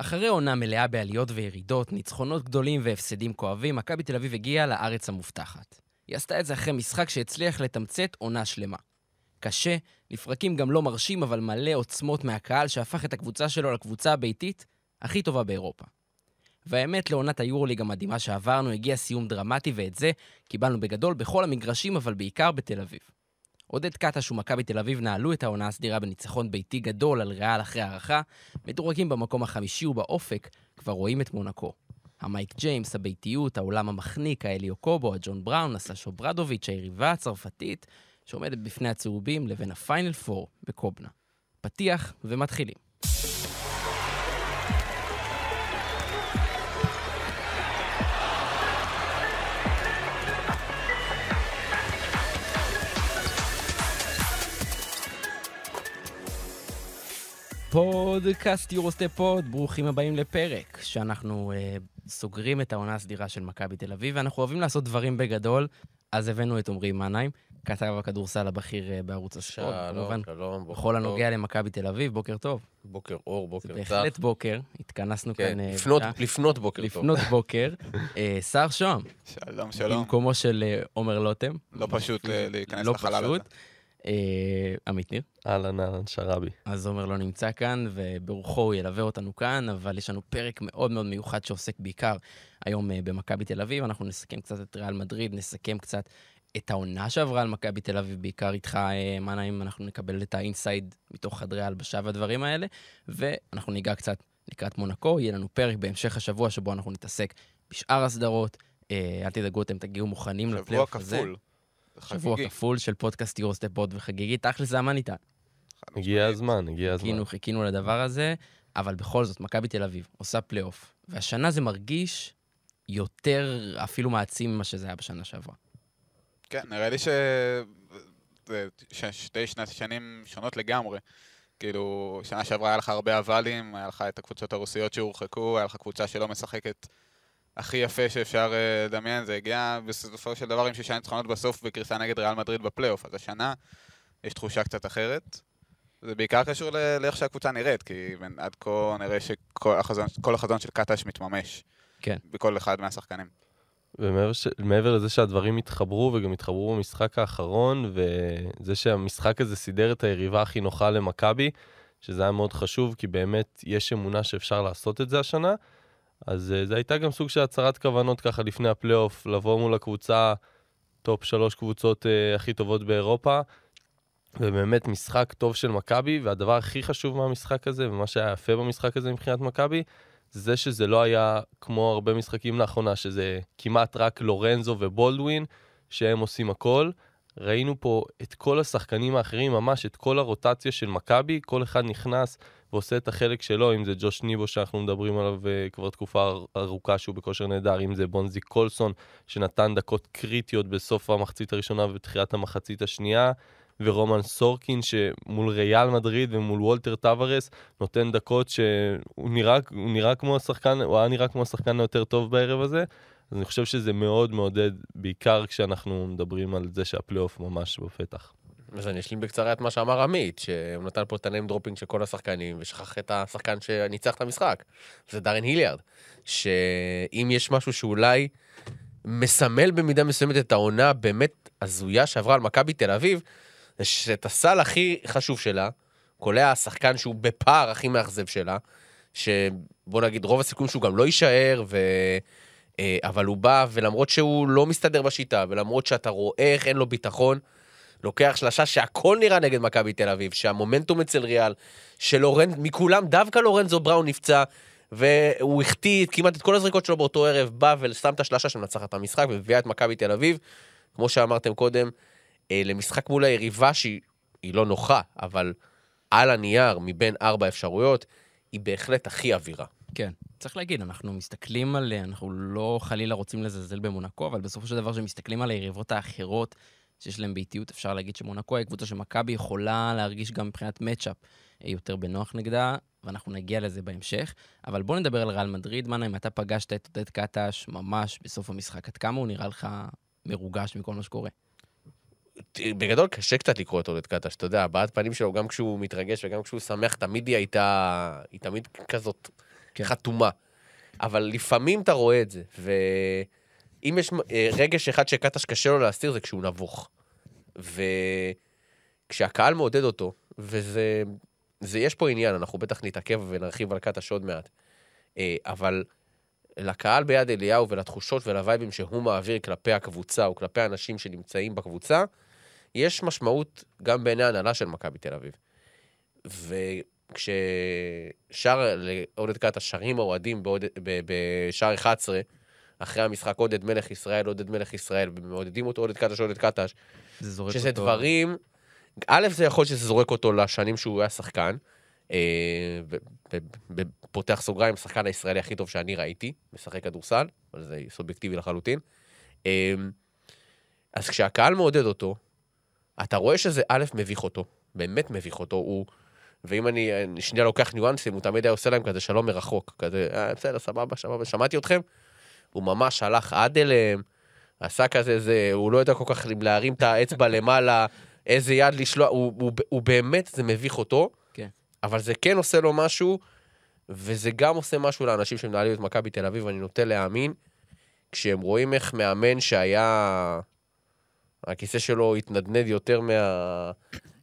אחרי עונה מלאה בעליות וירידות, ניצחונות גדולים והפסדים כואבים, מכבי תל אביב הגיעה לארץ המובטחת. היא עשתה את זה אחרי משחק שהצליח לתמצת עונה שלמה. קשה, לפרקים גם לא מרשים, אבל מלא עוצמות מהקהל שהפך את הקבוצה שלו לקבוצה הביתית הכי טובה באירופה. והאמת, לעונת היורוליג המדהימה שעברנו הגיע סיום דרמטי, ואת זה קיבלנו בגדול בכל המגרשים, אבל בעיקר בתל אביב. עודד קטש ומכבי תל אביב נעלו את העונה הסדירה בניצחון ביתי גדול על ריאל אחרי הערכה, מדורגים במקום החמישי ובאופק כבר רואים את מונקו. המייק ג'יימס, הביתיות, העולם המחניק, האליו קובו, הג'ון בראון, הסשו ברדוביץ', היריבה הצרפתית, שעומדת בפני הצהובים, לבין הפיינל פור בקובנה. פתיח ומתחילים. פודקאסט יורוסטי פוד, ברוכים הבאים לפרק, שאנחנו uh, סוגרים את העונה הסדירה של מכבי תל אביב, ואנחנו אוהבים לעשות דברים בגדול, אז הבאנו את עמרי מנהיים, כתב הכדורסל הבכיר uh, בערוץ הספורט, שלום, שלום, בוקר בכל הנוגע למכבי תל אביב, בוקר טוב. בוקר אור, בוקר זה צח. בהחלט בוקר, התכנסנו כן, כאן... לפנות, בשעה- לפנות בוקר טוב. לפנות בוקר. אה, שר שוהם, שלום, שלום. במקומו של אה, עומר לוטם. לא פשוט אה, להיכנס לא לחלל פשוט. הזה. אה, עמית ניר. אהלן, אהלן, שרבי. אז עומר לא נמצא כאן, וברוחו הוא ילווה אותנו כאן, אבל יש לנו פרק מאוד מאוד מיוחד שעוסק בעיקר היום אה, במכבי תל אביב. אנחנו נסכם קצת את ריאל מדריד, נסכם קצת את העונה שעברה על מכבי תל אביב, בעיקר איתך, אה, מנהיים, אנחנו נקבל את האינסייד מתוך חדרי ההלבשה והדברים האלה, ואנחנו ניגע קצת לקראת מונקו, יהיה לנו פרק בהמשך השבוע שבו אנחנו נתעסק בשאר הסדרות. אל תדאגו, אתם תגיעו מוכנים שבוע לפלייאוף הזה. כפול. שבוע. כפול של פודקאסט יורוסטפ פוד וחגיגי. תכל'ס זה. חד הגיע. הזמן, הגיע הזמן. חיכינו, חיכינו לדבר הזה, אבל בכל זאת, מכבי תל אביב עושה פלייאוף, והשנה זה מרגיש יותר אפילו מעצים ממה שזה היה בשנה שעברה. כן, נראה לי ש... שתי שנת שנים שונות לגמרי. כאילו, שנה שעברה היה לך הרבה אבלים, היה לך את הקבוצות הרוסיות שהורחקו, היה לך קבוצה שלא משחקת הכי יפה שאפשר אה, לדמיין, זה הגיע בסופו של דבר עם שישה ניצחונות בסוף בקריסה נגד ריאל מדריד בפלייאוף, אז השנה יש תחושה קצת אחרת. זה בעיקר קשור לאיך שהקבוצה נראית, כי עד כה נראה שכל החזון, כל החזון של קטש מתממש. כן. בכל אחד מהשחקנים. ומעבר ש... לזה שהדברים התחברו, וגם התחברו במשחק האחרון, וזה שהמשחק הזה סידר את היריבה הכי נוחה למכבי, שזה היה מאוד חשוב, כי באמת יש אמונה שאפשר לעשות את זה השנה. אז אה, זה הייתה גם סוג של הצהרת כוונות ככה לפני הפלייאוף, לבוא מול הקבוצה, top שלוש קבוצות אה, הכי טובות באירופה, ובאמת משחק טוב של מכבי, והדבר הכי חשוב מהמשחק הזה, ומה שהיה יפה במשחק הזה מבחינת מכבי, זה שזה לא היה כמו הרבה משחקים לאחרונה, שזה כמעט רק לורנזו ובולדווין, שהם עושים הכל. ראינו פה את כל השחקנים האחרים, ממש את כל הרוטציה של מכבי, כל אחד נכנס ועושה את החלק שלו, אם זה ג'וש ניבו שאנחנו מדברים עליו אה, כבר תקופה אר- ארוכה שהוא בכושר נהדר, אם זה בונזי קולסון שנתן דקות קריטיות בסוף המחצית הראשונה ובתחילת המחצית השנייה, ורומן סורקין שמול ריאל מדריד ומול וולטר טבארס נותן דקות שהוא נראה, נראה כמו השחקן, הוא היה נראה כמו השחקן היותר טוב בערב הזה. אז אני חושב שזה מאוד מעודד, בעיקר כשאנחנו מדברים על זה שהפלייאוף ממש בפתח. אז אני אשלים בקצרה את מה שאמר עמית, שהוא נתן פה את ה name dropping של כל השחקנים, ושכח את השחקן שניצח את המשחק, זה דארן היליארד. שאם יש משהו שאולי מסמל במידה מסוימת את העונה באמת הזויה שעברה על מכבי תל אביב, זה שאת הסל הכי חשוב שלה, קולע השחקן שהוא בפער הכי מאכזב שלה, שבוא נגיד רוב הסיכויים שהוא גם לא יישאר, ו... אה, אבל הוא בא, ולמרות שהוא לא מסתדר בשיטה, ולמרות שאתה רואה איך אין לו ביטחון, לוקח שלושה שהכל נראה נגד מכבי תל אביב, שהמומנטום אצל ריאל, שלורנ... מכולם דווקא לורנזו בראון נפצע, והוא החטיא כמעט את כל הזריקות שלו באותו ערב, בא ושם את השלושה שמנצחת את המשחק ומביאה את מכבי תל אביב, כמו שאמרתם קודם, אה, למשחק מול היריבה שהיא היא לא נוחה, אבל על הנייר, מבין ארבע אפשרויות, היא בהחלט הכי אווירה. כן. צריך להגיד, אנחנו מסתכלים על... אנחנו לא חלילה רוצים לזלזל במונקו, אבל בסופו של דבר, כשמסתכלים על היריבות האחרות שיש להם באיטיות, אפשר להגיד שמונקו היא קבוצה שמכבי יכולה להרגיש גם מבחינת מצ'אפ יותר בנוח נגדה, ואנחנו נגיע לזה בהמשך. אבל בוא נדבר על ריאל מדריד. מנה, אם אתה פגשת את עודד קטש ממש בסוף המשחק, עד כמה הוא נראה לך מרוגש מכל מה שקורה? בגדול קשה קצת לקרוא את עודד קטש, אתה יודע, הבעת פנים שלו, גם כשהוא מתרגש וגם כשהוא שמח, תמיד היא הייתה, היא תמיד כזאת כן. חתומה. אבל לפעמים אתה רואה את זה, ואם יש אה, רגש אחד שקטש קשה לו להסתיר זה כשהוא נבוך. וכשהקהל מעודד אותו, וזה, זה, יש פה עניין, אנחנו בטח נתעכב ונרחיב על קטש עוד מעט, אה, אבל לקהל ביד אליהו ולתחושות ולווייבים שהוא מעביר כלפי הקבוצה או כלפי האנשים שנמצאים בקבוצה, יש משמעות גם בעיני ההנהלה של מכבי תל אביב. וכששר לעודד קטש שרים האוהדים בשער 11, אחרי המשחק עודד מלך ישראל, עודד מלך ישראל, ומעודדים אותו עודד קטש, עודד קטש, זה זורק שזה אותו... דברים, א', זה יכול להיות שזה זורק אותו לשנים שהוא היה שחקן, אה, ו- ו- ו- פותח סוגריים, השחקן הישראלי הכי טוב שאני ראיתי, משחק כדורסל, אבל זה סובייקטיבי לחלוטין. אה, אז כשהקהל מעודד אותו, אתה רואה שזה א', מביך אותו, באמת מביך אותו, הוא... ואם אני אני שנייה לוקח ניואנסים, הוא תמיד היה עושה להם כזה שלום מרחוק, כזה, אה, בסדר, סבבה, סבבה, שמעתי אתכם. הוא ממש הלך עד אליהם, עשה כזה, זה, הוא לא יודע כל כך אם להרים את האצבע למעלה, איזה יד לשלוח, הוא, הוא, הוא באמת, זה מביך אותו, כן. אבל זה כן עושה לו משהו, וזה גם עושה משהו לאנשים שמנהלים את מכבי תל אביב, אני נוטה להאמין, כשהם רואים איך מאמן שהיה... הכיסא שלו התנדנד יותר מה...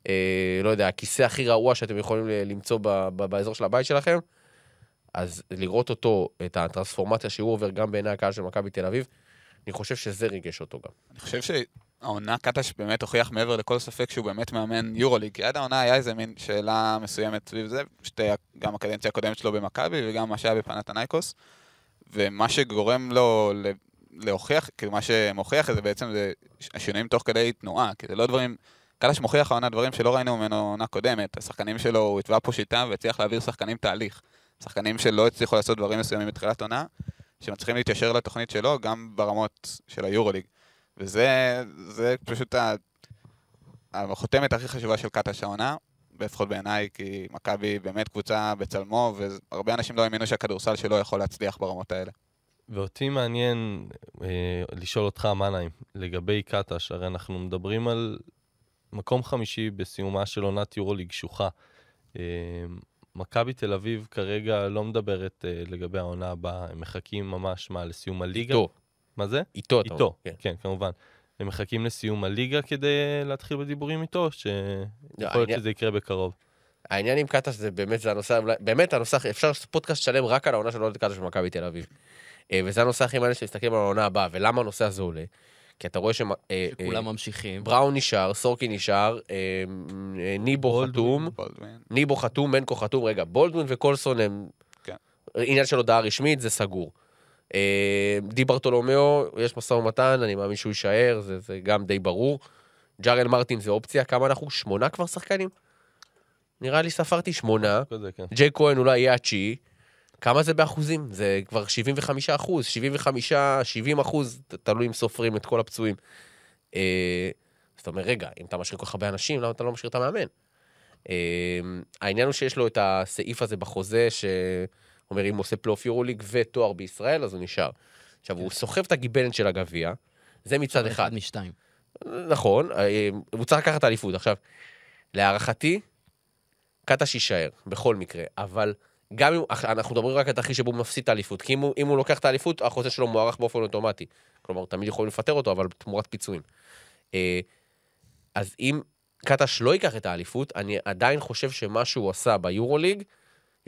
אה, לא יודע, הכיסא הכי רעוע שאתם יכולים למצוא ב, ב, באזור של הבית שלכם, אז לראות אותו, את הטרנספורמציה שהוא עובר גם בעיני הקהל של מכבי תל אביב, אני חושב שזה ריגש אותו גם. אני חושב שהעונה קטש באמת הוכיח מעבר לכל ספק שהוא באמת מאמן יורוליג. כי עד העונה היה איזה מין שאלה מסוימת סביב זה, שתי, גם הקדנציה הקודמת שלו במכבי וגם מה שהיה בפנתנייקוס. ומה שגורם לו להוכיח, כאילו מה שמוכיח את זה בעצם זה השינויים תוך כדי תנועה, כי זה לא דברים... קטש מוכיח העונה דברים שלא ראינו ממנו עונה קודמת. השחקנים שלו, הוא התווה פה שיטה והצליח להעביר שחקנים תהליך. שחקנים שלא הצליחו לעשות דברים מסוימים בתחילת עונה, שמצליחים להתיישר לתוכנית שלו, גם ברמות של היורוליג. וזה זה פשוט החותמת הכי חשובה של קטש העונה, לפחות בעיניי, כי מכבי באמת קבוצה בצלמו, והרבה אנשים לא האמינו שהכדורסל שלו יכול להצליח ברמות האלה. ואותי מעניין אה, לשאול אותך, מנהיים, לגבי קטש, הרי אנחנו מדברים על מקום חמישי בסיומה של עונת יורוליג שוחה. אה, מכבי תל אביב כרגע לא מדברת אה, לגבי העונה הבאה, הם מחכים ממש, מה, לסיום הליגה? איתו, מה זה? איתו, איתו, אומר, כן. כן, כמובן. הם מחכים לסיום הליגה כדי להתחיל בדיבורים איתו, לא, שיכול להיות העניין- שזה יקרה בקרוב. העניין עם קטש זה באמת, זה הנושא, באמת הנושא, אפשר לעשות פודקאסט שלם רק על העונה של עודד קטש במכבי תל אביב. אה, וזה הנושא הכי מעניין שמסתכלים על העונה הבאה, ולמה הנושא הזה עולה? כי אתה רואה שכולם שכולם ממשיכים. בראון נשאר, סורקי נשאר, אה, אה, ניבו. חתום. ניבו חתום, מנקו חתום, רגע, בולדווין וקולסון הם... כן. עניין של הודעה רשמית, זה סגור. אה, די ברטולומיאו, יש משא ומתן, אני מאמין שהוא יישאר, זה, זה גם די ברור. ג'ארל מרטין זה אופציה, כמה אנחנו? שמונה כבר שחקנים? נראה לי ספרתי שמונה. כזה, כן. ג'יי כהן אולי יהיה התשיעי. כמה זה באחוזים? זה כבר 75 אחוז, 75, 70 אחוז, תלוי אם סופרים את כל הפצועים. אה, אז אתה אומר, רגע, אם אתה משאיר כל כך הרבה אנשים, למה אתה לא משאיר את המאמן? אה, העניין הוא שיש לו את הסעיף הזה בחוזה, שאומר, אם הוא עושה פלייאוף יורוליג ותואר בישראל, אז הוא נשאר. עכשיו, הוא סוחב את הגיבנת של הגביע, זה מצד אחד. אחד משתיים. נכון, אה, הוא צריך לקחת אליפות. עכשיו, להערכתי, קטש יישאר, בכל מקרה, אבל גם אם, אנחנו מדברים רק על תרחיש שבו הוא מפסיד את האליפות, כי אם הוא, אם הוא לוקח את האליפות, החוזה שלו מוארך באופן אוטומטי. כלומר, תמיד יכולים לפטר אותו, אבל תמורת פיצויים. אה, אז אם קטש לא ייקח את האליפות, אני עדיין חושב שמה שהוא עשה ביורוליג,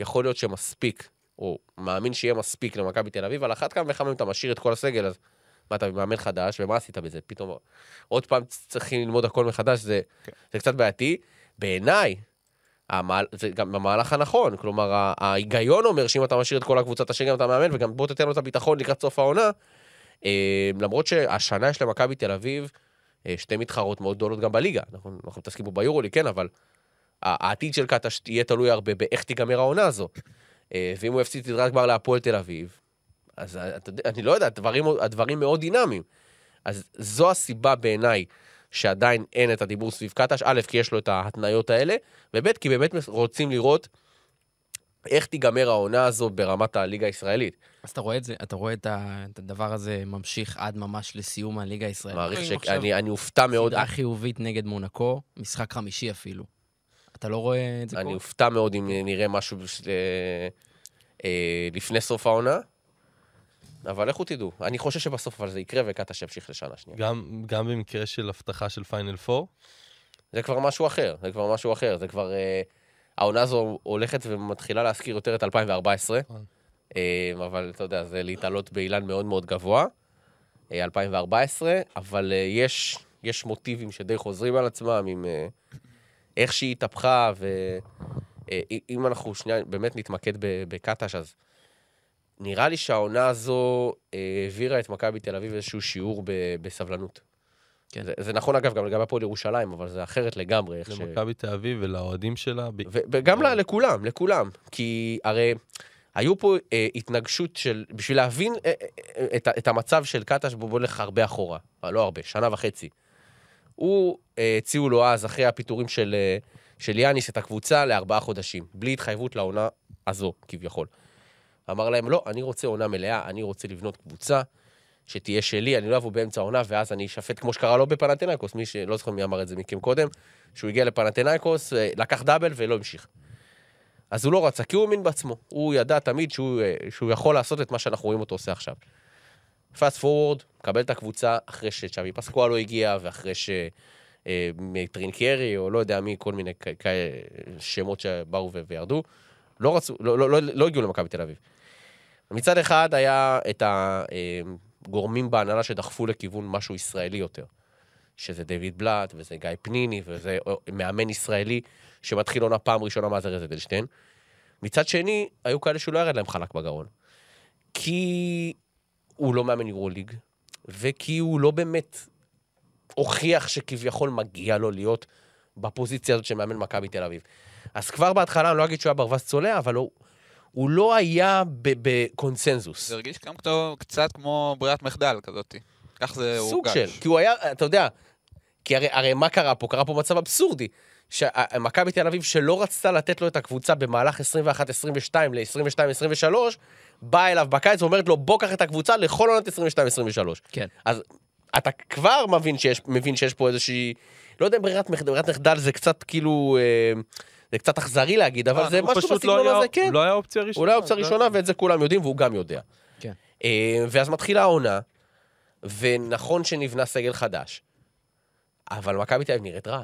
יכול להיות שמספיק, או מאמין שיהיה מספיק למכבי תל אביב, על אחת כמה וכמה אם אתה משאיר את כל הסגל, אז מה, אתה מאמן חדש, ומה עשית בזה? פתאום עוד פעם צריכים ללמוד הכל מחדש, זה, כן. זה קצת בעייתי. בעיניי, המהל... זה גם המהלך הנכון, כלומר, ההיגיון אומר שאם אתה משאיר את כל הקבוצה, תשאיר גם את המאמן, וגם בוא תתן לו את הביטחון לקראת סוף העונה. אה, למרות שהשנה יש למכבי תל אביב אה, שתי מתחרות מאוד גדולות גם בליגה, אנחנו, אנחנו מתעסקים פה ביורולי, כן, אבל העתיד של קטש יהיה תלוי הרבה באיך תיגמר העונה הזו. אה, ואם הוא יפסיד סדרת גמר להפועל תל אביב, אז אני לא יודע, הדברים, הדברים מאוד דינמיים. אז זו הסיבה בעיניי שעדיין אין את הדיבור סביב קטש, א', כי יש לו את ההתניות האלה, וב', כי באמת רוצים לראות איך תיגמר העונה הזו ברמת הליגה הישראלית. אז אתה רואה את זה, אתה רואה את ה- את הדבר הזה ממשיך עד ממש לסיום הליגה הישראלית. מעריך שאני אני אופתע מאוד, סדרה חיובית נגד מונקו, משחק חמישי אפילו. אתה לא רואה את זה אני? אופתע מאוד אם נראה משהו, בש- אה, אה, לפני סוף העונה, אבל לכו תדעו. אני חושב שבסוף אבל זה יקרה וקטש ימשיך לשנה שנייה. גם, גם במקרה של הבטחה של פיינל 4, זה כבר משהו אחר, זה כבר משהו אחר, זה כבר... אה, העונה הזו הולכת ומתחילה להזכיר יותר את 2014, נכון. אה, אבל אתה יודע, זה להתעלות באילן מאוד מאוד גבוה, אה, 2014, אבל אה, יש, יש מוטיבים שדי חוזרים על עצמם עם אה, איך שהיא התהפכה, ואם אנחנו שנייה באמת נתמקד בקטש, אז נראה לי שהעונה הזו אה, העבירה את מכבי תל אביב איזשהו שיעור ב- בסבלנות. כן. זה, זה נכון אגב גם לגבי הפועל ירושלים, אבל זה אחרת לגמרי. איך ש... למכבי תל אביב ולאוהדים שלה. ב- וגם ל- לכולם, לכולם. כי הרי היו פה אה, התנגשות של, בשביל להבין אה, אה, את, ה- את המצב של קטש, בוא נלך הרבה אחורה, אה, לא הרבה, שנה וחצי. הוא, אה, הציעו לו אז, אחרי הפיטורים של, אה, של יאניס, את הקבוצה לארבעה חודשים, בלי התחייבות לעונה הזו, כביכול. אמר להם, לא, אני רוצה עונה מלאה, אני רוצה לבנות קבוצה שתהיה שלי, אני לא אבוא באמצע העונה, ואז אני אשפט כמו שקרה לו בפנתנאיקוס, מי שלא זוכר מי אמר את זה מכם קודם, שהוא הגיע לפנתנאיקוס, אה, לקח דאבל ולא המשיך. אז הוא לא רצה, כי הוא האמין בעצמו. הוא ידע תמיד שהוא, אה, שהוא יכול לעשות את מה שאנחנו רואים אותו עושה עכשיו. פאסט פורוורד, מקבל את הקבוצה אחרי שצ'אבי פסקואלו הגיע, ואחרי שטרינקיירי, או לא יודע מי, כל מיני שמות שבאו וירדו, לא רצו, לא, לא, לא, לא הגיעו למכבי תל אביב. מצד אחד היה את הגורמים בהנהלה שדחפו לכיוון משהו ישראלי יותר. שזה דיוויד בלאט, וזה גיא פניני, וזה מאמן ישראלי שמתחיל עונה פעם ראשונה מאז ארז אדלשטיין. מצד שני, היו כאלה שהוא לא ירד להם חלק בגרון. כי הוא לא מאמן יורוליג, וכי הוא לא באמת הוכיח שכביכול מגיע לו להיות בפוזיציה הזאת של מאמן מכבי תל אביב. אז כבר בהתחלה, אני לא אגיד שהוא היה ברווז צולע, אבל הוא, הוא לא היה ב- בקונסנזוס. זה הרגיש גם קצת- קצת כמו ברירת מחדל כזאת. כך זה סוג הורגש. של, כי הוא היה, אתה יודע, כי הרי, הרי מה קרה פה? קרה פה מצב אבסורדי. שמכבי תל אביב שלא רצתה לתת לו את הקבוצה במהלך 21-22 ל-22-23, באה אליו בקיץ ואומרת לו, בוא קח את הקבוצה לכל עונת 22-23. כן. אז אתה כבר מבין שיש, מבין שיש פה איזושהי, לא יודע אם ברירת מחדל, ברירת מחדל זה קצת כאילו, אה, זה קצת אכזרי להגיד, אבל זה הוא משהו בסגנון לא היה- הזה, כן. הוא לא היה אופציה ראשונה. אולי אופציה זה- ראשונה, ואת זה כולם יודעים, והוא גם יודע. כן. אה, ואז מתחילה העונה, ונכון שנבנה סגל חדש, אבל מכבי תל אביב נראית רע.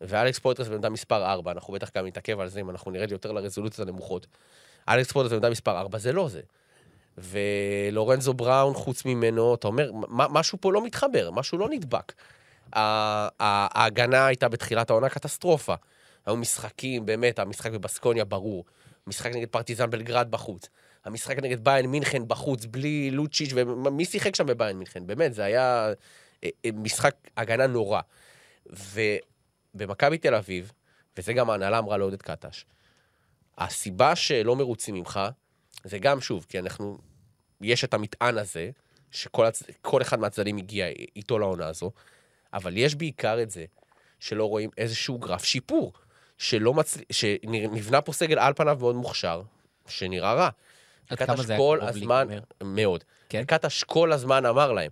ואלכס פויטרס בעמדה מספר 4, אנחנו בטח גם נתעכב על זה אם אנחנו נרד יותר לרזולוציות הנמוכות. אלכס פויטרס בעמדה מספר 4, זה לא זה. ולורנזו בראון, חוץ ממנו, אתה אומר, משהו פה לא מתחבר, משהו לא נדבק. ההגנה הייתה בתחילת העונה קטסטרופה. היו משחקים, באמת, המשחק בבסקוניה ברור. משחק נגד פרטיזן בלגרד בחוץ. המשחק נגד ביין מינכן בחוץ, בלי לוצ'יץ', ומי שיחק שם בביין מינכן? באמת, זה היה אה, אה, משחק הגנה נורא. ובמכבי תל אביב, וזה גם ההנהלה אמרה לעודד קטש, הסיבה שלא מרוצים ממך, זה גם, שוב, כי אנחנו, יש את המטען הזה, שכל הצ... אחד מהצדדים הגיע איתו לעונה הזו, אבל יש בעיקר את זה שלא רואים איזשהו גרף שיפור, שלא מצ... שנבנה פה סגל על פניו מאוד מוכשר, שנראה רע. עד קטש כמה זה היה כל קרוב הזמן? מאוד. כן? קטש כל הזמן אמר להם,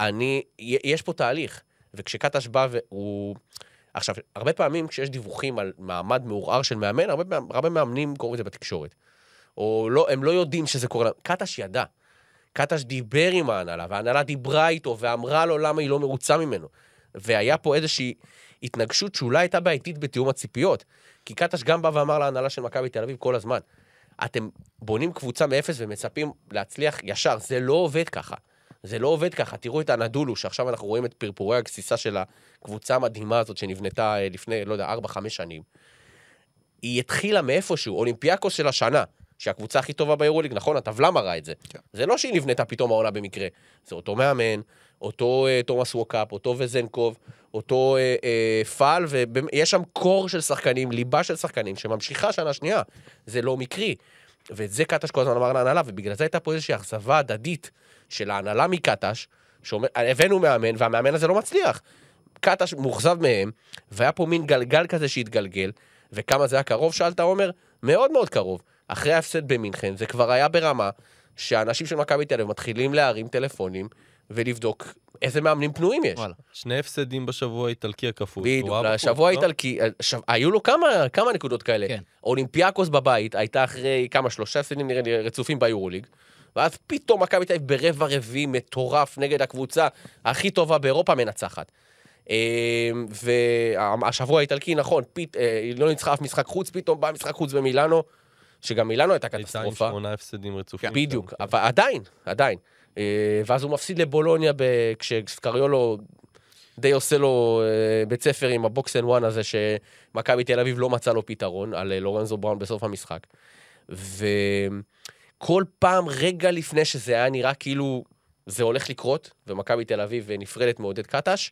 אני, יש פה תהליך, וכשקטש בא והוא... עכשיו, הרבה פעמים כשיש דיווחים על מעמד מעורער של מאמן, הרבה, הרבה מאמנים קוראים לזה בתקשורת. או לא, הם לא יודעים שזה קורה להם. קטש ידע. קטש דיבר עם ההנהלה, וההנהלה דיברה איתו ואמרה לו למה היא לא מרוצה ממנו. והיה פה איזושהי התנגשות שאולי הייתה בעייתית בתיאום הציפיות. כי קטש גם בא ואמר להנהלה של מכבי תל אביב כל הזמן, אתם בונים קבוצה מאפס ומצפים להצליח ישר, זה לא עובד ככה. זה לא עובד ככה. תראו את הנדולו, שעכשיו אנחנו רואים את פרפורי הגסיסה של הקבוצה המדהימה הזאת שנבנתה אה, לפני, לא יודע, 4-5 שנים. היא התחילה מאיפשהו, אולימפיאקוס של השנה, שהקבוצה הכי טובה ביורוליג, נכון? הטבלה מראה את זה. כן. זה לא שהיא נבנתה פתאום העונה במקרה. זה אותו מאמן, אותו אה, תומאס ווקאפ, אותו וזנקוב, אותו אה, אה, פאל, ויש שם קור של שחקנים, ליבה של שחקנים, שממשיכה שנה שנייה. זה לא מקרי. ואת זה קטש כל הזמן אמר להנהלה, ובגלל זה הייתה פה איזושהי אכזבה הדדית של ההנהלה מקטש, שאומר, הבאנו מאמן, והמאמן הזה לא מצליח. קטש מאוכזב מהם, והיה פה מין גלגל כזה שהתגלגל, וכמה זה היה קרוב, שאלת עומר? מאוד מאוד קרוב. אחרי ההפסד במינכן, זה כבר היה ברמה שהאנשים של מכבי תל אביב מתחילים להרים טלפונים ולבדוק איזה מאמנים פנויים יש. וואלה. שני הפסדים בשבוע האיטלקי הכפול. בדיוק, בחוץ, לא? האיטלקי, עכשיו, היו לו כמה, כמה נקודות כאלה. כן. אולימפיאקוס בבית הייתה אחרי כמה, שלושה הפסדים נראה לי רצופים ביורוליג, ואז פתאום מכבי תל אביב ברבע רביעי מטורף נגד הקבוצה הכי טובה באירופה מנצחת. אה, והשבוע האיטלקי, נכון, פית, אה, לא ניצחה אף משחק חוץ, פתאום בא משחק חוץ במילאנו, שגם מילאנו הייתה הייתה עם קטסטרופה. שמונה הפסדים רצופים. בדיוק, כן. אבל עדיין, עדיין. אה, ואז הוא מפסיד לבולוניה ב- כשסקריולו די עושה לו אה, בית ספר עם ה box and one הזה, שמכבי תל אביב לא מצא לו פתרון, על אה, לורנזו בראון בסוף המשחק. וכל פעם, רגע לפני שזה היה נראה כאילו זה הולך לקרות, ומכבי תל אביב נפרדת מעודד קטש,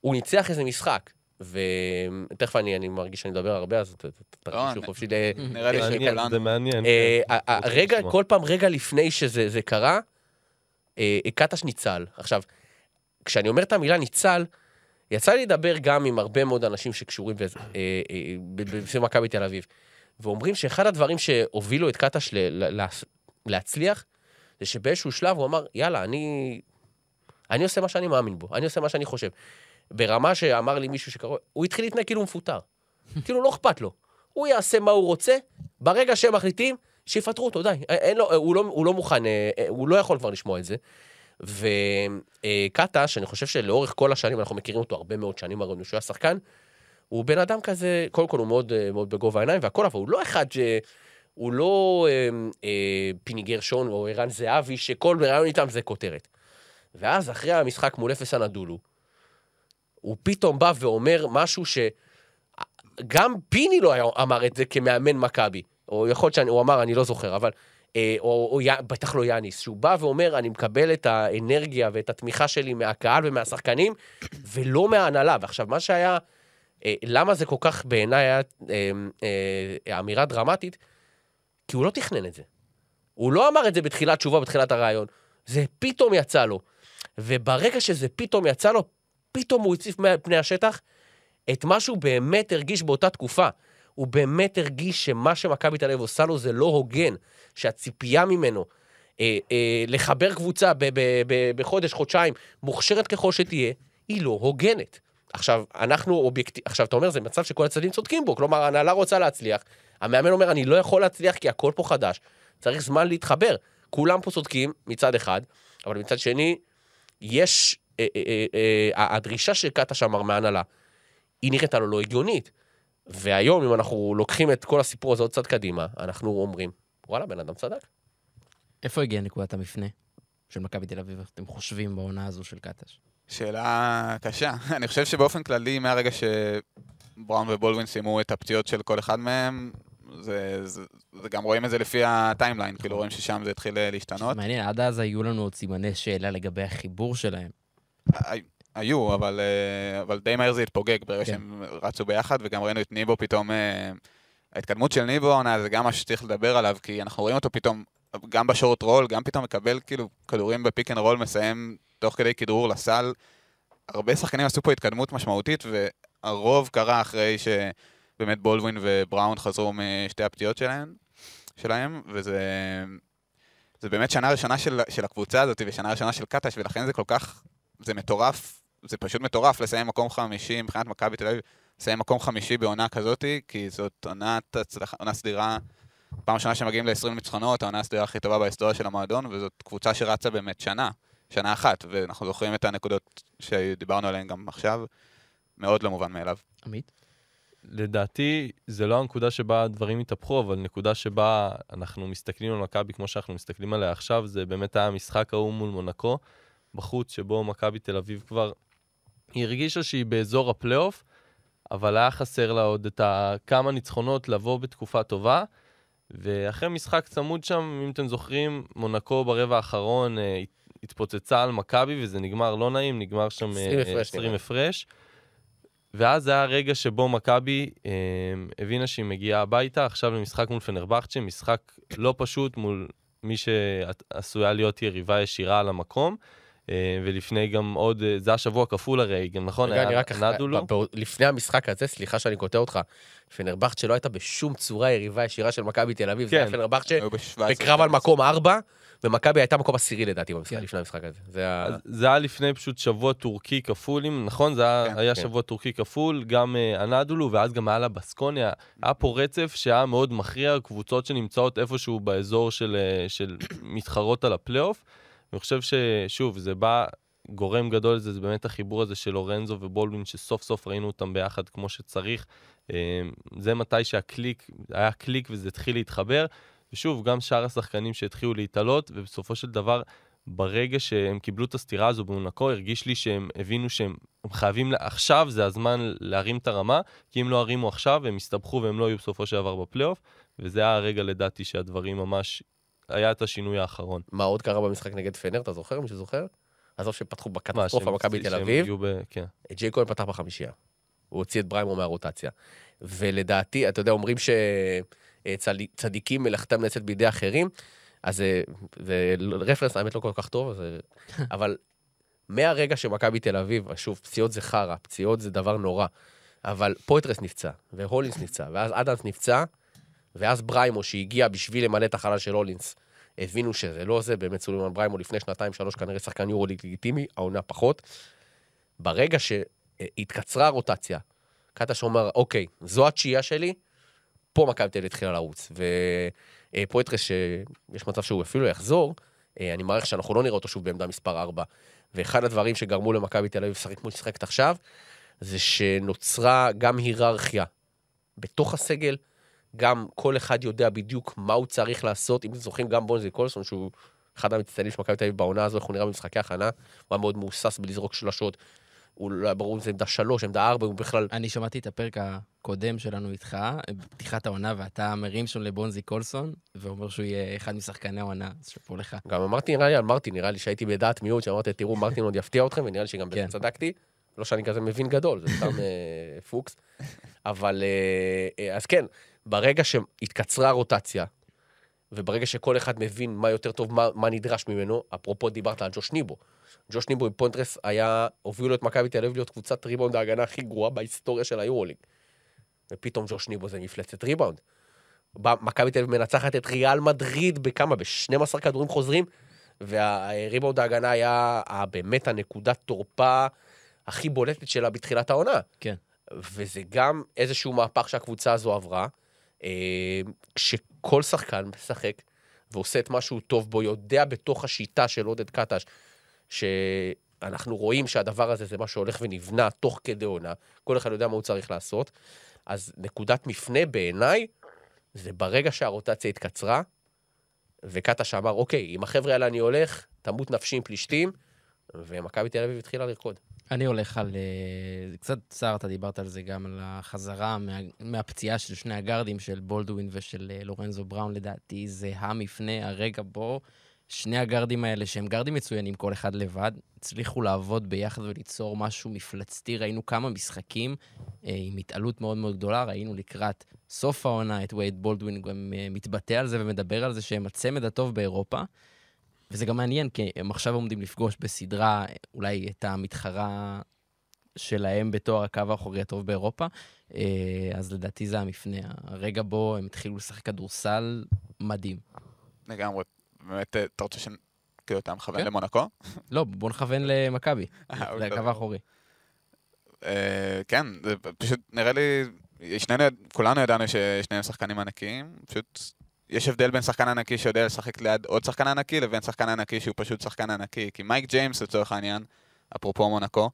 הוא ניצח איזה משחק. ותכף אני, אני מרגיש שאני מדבר הרבה, אז תרגישו אני- חופשי. נראה לי שכולנו- זה מעניין. כן. רגע. כל פעם רגע לפני שזה זה קרה, קטש ניצל. עכשיו, כשאני אומר את המילה ניצל, יצא לי לדבר גם עם הרבה מאוד אנשים שקשורים בזה, אה, אה, מכבי תל אביב, ואומרים שאחד הדברים שהובילו את קטש להצליח, זה שבאיזשהו שלב הוא אמר, יאללה, אני, אני עושה מה שאני מאמין בו, אני עושה מה שאני חושב. ברמה שאמר לי מישהו שקרוב, הוא התחיל להתנהג כאילו הוא מפוטר. כאילו לא אכפת לו. הוא יעשה מה הוא רוצה, ברגע שהם מחליטים, שיפטרו אותו, די. אין לו, הוא, לא, הוא לא מוכן, אה, אה, הוא לא יכול כבר לשמוע את זה. וקטש, אני חושב שלאורך כל השנים, אנחנו מכירים אותו הרבה מאוד שנים, הרי שהוא היה שחקן, הוא בן אדם כזה, קודם כל הוא מאוד, אה, מאוד בגובה העיניים והכל, אבל הוא לא אחד ש... הוא לא אה, אה, פיני גרשון או ערן זהבי, שכל רעיון איתם זה כותרת. ואז אחרי המשחק מול אפס הנדולו, הוא פתאום בא ואומר משהו שגם פיני לא אמר את זה כמאמן מכבי. או יכול להיות שהוא אמר, אני לא זוכר, אבל... אה, או, או י- בטח לא יאניס, שהוא בא ואומר, אני מקבל את האנרגיה ואת התמיכה שלי מהקהל ומהשחקנים, ולא מההנהלה. ועכשיו, מה שהיה, אה, למה זה כל כך בעיניי היה אה, אמירה דרמטית? כי הוא לא תכנן את זה. הוא לא אמר את זה בתחילת תשובה, בתחילת הרעיון. זה פתאום יצא לו. וברגע שזה פתאום יצא לו, פתאום הוא הציף פני השטח את מה שהוא באמת הרגיש באותה תקופה. הוא באמת הרגיש שמה שמכבי תל אביב עושה לו זה לא הוגן, שהציפייה ממנו אה, אה, לחבר קבוצה ב- ב- ב- בחודש, חודשיים, מוכשרת ככל שתהיה, היא לא הוגנת. עכשיו, אנחנו אובייקטיב... עכשיו, אתה אומר, זה מצב שכל הצדדים צודקים בו, כלומר, ההנהלה רוצה להצליח, המאמן אומר, אני לא יכול להצליח כי הכל פה חדש, צריך זמן להתחבר. כולם פה צודקים מצד אחד, אבל מצד שני, יש... אה, אה, אה, אה, הדרישה של קטש אמר מההנהלה, היא נראית לנו לא הגיונית. והיום, אם אנחנו לוקחים את כל הסיפור הזה עוד צד קדימה, אנחנו אומרים, וואלה, בן אדם צדק. איפה הגיעה נקודת המפנה של מכבי תל אביב, אתם חושבים בעונה הזו של קטש? שאלה קשה. אני חושב שבאופן כללי, מהרגע שבראון ובולדווין סיימו את הפציעות של כל אחד מהם, זה, זה, זה גם רואים את זה לפי הטיימליין, כאילו רואים ששם זה התחיל אה, להשתנות. מעניין, עד אז היו לנו עוד סימני שאלה לגבי החיבור שלהם. הי- היו, אבל, אה, אבל די מהר זה התפוגג ברגע כן. שהם רצו ביחד, וגם ראינו את ניבו פתאום... אה, ההתקדמות של ניבו העונה זה גם משהו שצריך לדבר עליו, כי אנחנו רואים אותו פתאום, גם ב short roll, גם פתאום מקבל כאילו כדורים ב pick and roll, מסיים תוך כדי כדרור לסל. הרבה שחקנים עשו פה התקדמות משמעותית, והרוב קרה אחרי שבאמת בולדווין ובראון חזרו משתי הפציעות שלהם, שלהם וזה זה באמת שנה ראשונה של, של הקבוצה הזאת ושנה ראשונה של קטש, ולכן זה כל כך, זה מטורף, זה פשוט מטורף לסיים מקום חמישי מבחינת מכבי תל אביב, לסיים מקום חמישי בעונה כזאתי, כי זאת עונת הצלחה, עונה סדירה, פעם ראשונה שמגיעים ל-20 ניצחונות, העונה הסדירה הכי טובה בהיסטוריה של המועדון, וזאת קבוצה שרצה באמת שנה, שנה אחת, ואנחנו זוכרים את הנקודות שדיברנו עליהן גם עכשיו, מאוד לא מובן מאליו. עמית? לדעתי, זה לא הנקודה שבה הדברים התהפכו, אבל נקודה שבה אנחנו מסתכלים על מכבי כמו שאנחנו מסתכלים עליה עכשיו, זה באמת היה המשחק ההוא מול מונקו, בחוץ, שבו מכבי תל אביב כבר, היא הרגישה שהיא באזור הפלייאוף, אבל היה חסר לה עוד את הכמה ניצחונות לבוא בתקופה טובה. ואחרי משחק צמוד שם, אם אתם זוכרים, מונקו ברבע האחרון אה, התפוצצה על מכבי, וזה נגמר לא נעים, נגמר שם 20 אה, הפרש 20 נגמר. הפרש. ואז זה היה הרגע שבו מכבי אה, הבינה שהיא מגיעה הביתה, עכשיו למשחק מול פנרבכצ'ה, משחק לא פשוט מול מי שעשויה להיות יריבה ישירה על המקום. אה, ולפני גם עוד, אה, זה היה שבוע כפול הרי, גם נכון? רגע, אני היה רק... נדולו? לפני המשחק הזה, סליחה שאני קוטע אותך, פנרבכט שלא הייתה בשום צורה יריבה ישירה של מכבי תל אביב, זה היה כן. פנרבכט היו ב-17. בקרב על מקום ארבע, ומכבי הייתה מקום עשירי לדעתי במשחק, כן. לפני המשחק הזה. זה היה... זה היה לפני פשוט שבוע טורקי כפול, אם נכון? זה היה, כן, היה כן. שבוע טורקי כפול, גם אה, הנדולו, ואז גם היה לה בסקוניה. היה פה רצף שהיה מאוד מכריע, קבוצות שנמצאות איפשהו באזור של, של מתחרות על הפלייאוף. אני חושב ששוב, זה בא, גורם גדול לזה, זה באמת החיבור הזה של לורנזו ובולדווין, שסוף סוף ראינו אותם ביחד כמו שצריך. אה, זה מתי שהקליק, היה קליק וזה התחיל להתחבר. ושוב, גם שאר השחקנים שהתחילו להתעלות, ובסופו של דבר, ברגע שהם קיבלו את הסטירה הזו במונקו, הרגיש לי שהם הבינו שהם הם חייבים, לה- עכשיו זה הזמן להרים את הרמה, כי אם לא הרימו עכשיו, הם יסתבכו והם לא יהיו בסופו של דבר בפלייאוף, וזה היה הרגע לדעתי שהדברים ממש, היה את השינוי האחרון. מה עוד קרה במשחק נגד פנר, אתה זוכר? מישהו זוכר? עזוב שפתחו בקטסטרופה מכבי תל אביב, ב... כן. ג'יי כהן פתח בחמישייה. הוא הוציא את בריימו מהרוטציה. ולדעתי, אתה יודע, אומרים שצדיקים מלאכתם נעשית בידי אחרים, אז זה- זה רפרנס, האמת, לא כל כך טוב, אז... אבל מהרגע שמכבי תל אביב, שוב, פציעות זה חרא, פציעות זה דבר נורא, אבל פויטרס נפצע, והולינס נפצע, ואז אדמס נפצע, ואז בריימו, שהגיע בשביל למלא את החלל של הולינס, הבינו שזה לא זה, באמת סולימן בריימו לפני שנתיים, שלוש, כנראה שחקן יורו לגיטימי, העונה פחות. ברגע שהתקצרה הרוטציה, קטש אומר, אוקיי, זו התשיעייה שלי, פה מכבי תל אביב התחילה לרוץ. ופויטרס, שיש מצב שהוא אפילו יחזור, אה, אני מעריך שאנחנו לא נראה אותו שוב בעמדה מספר 4. ואחד הדברים שגרמו למכבי תל אביב לשחק כמו ששחקת עכשיו, זה שנוצרה גם היררכיה בתוך הסגל, גם כל אחד יודע בדיוק מה הוא צריך לעשות. אם אתם זוכרים, גם בונזי קולסון, שהוא אחד המצטיינים של מכבי תל אביב בעונה הזו, איך הוא נראה במשחקי הכנה, הוא היה מאוד מהוסס בלזרוק שלשות. הוא לא היה ברור אם זה עמדה שלוש, עמדה ארבע, הוא בכלל... אני שמעתי את הפרק הקודם שלנו איתך, בפתיחת העונה, ואתה מרים שם לבונזי קולסון, ואומר שהוא יהיה אחד משחקני העונה, אז שאפו לך. גם אמרתי, נראה לי על מרטין, נראה לי שהייתי בדעת מיעוט, שאמרתי, תראו, מרטין עוד יפתיע אתכם, ונראה לי שגם בזה כן. צדקתי. לא שאני כזה מבין גדול, זה סתם אה, פוקס. אבל, אה, אה, אז כן, ברגע שהתקצרה הרוטציה, וברגע שכל אחד מבין מה יותר טוב, מה, מה נדרש ממנו, אפרופו דיברת על ג'וש ניבו. ג'וש ניבו עם פויטרס היה, הובילו את מכבי תל אביב להיות קבוצת ריבאונד ההגנה הכי גרועה בהיסטוריה של היורוליג. ופתאום ג'וש ניבו זה מפלצת ריבאונד. בא- מכבי תל אביב מנצחת את ריאל מדריד בכמה? ב-12 כדורים חוזרים, והריבאונד ההגנה היה ה- באמת הנקודת תורפה הכי בולטת שלה בתחילת העונה. כן. וזה גם איזשהו מהפך שהקבוצה הזו עברה, אה, כשכל שחקן משחק ועושה את מה שהוא טוב בו, יודע בתוך השיטה של עודד קטש, שאנחנו רואים שהדבר הזה זה מה שהולך ונבנה תוך כדי עונה, כל אחד יודע מה הוא צריך לעשות, אז נקודת מפנה בעיניי, זה ברגע שהרוטציה התקצרה, וקטש אמר, אוקיי, עם החבר'ה האלה אני הולך, תמות נפשי עם פלישתים, ומכבי תל אביב התחילה לרקוד. אני הולך על... אה, קצת צר, אתה דיברת על זה גם, על החזרה מה, מהפציעה של שני הגארדים, של בולדווין ושל אה, לורנזו בראון, לדעתי זה המפנה, הרגע בו שני הגארדים האלה, שהם גארדים מצוינים, כל אחד לבד, הצליחו לעבוד ביחד וליצור משהו מפלצתי. ראינו כמה משחקים אה, עם התעלות מאוד מאוד גדולה, ראינו לקראת סוף העונה את וייד בולדווין גם אה, מתבטא על זה ומדבר על זה שהם הצמד הטוב באירופה. וזה גם מעניין, כי הם עכשיו עומדים לפגוש בסדרה אולי את המתחרה שלהם בתואר הקו האחורי הטוב באירופה, אה, אז לדעתי זה המפנה, הרגע בו הם התחילו לשחק כדורסל מדהים. לגמרי. באמת, אה, אתה רוצה ש... כאילו, אתה מכוון כן. למונקו? לא, בוא נכוון למכבי, אה, אוקיי. לקו האחורי. כן, זה פשוט נראה לי, שנינו, כולנו ידענו ששניהם שחקנים ענקיים, פשוט יש הבדל בין שחקן ענקי שיודע לשחק ליד עוד שחקן ענקי, לבין שחקן ענקי שהוא פשוט שחקן ענקי. כי מייק ג'יימס, לצורך העניין, אפרופו מונקו,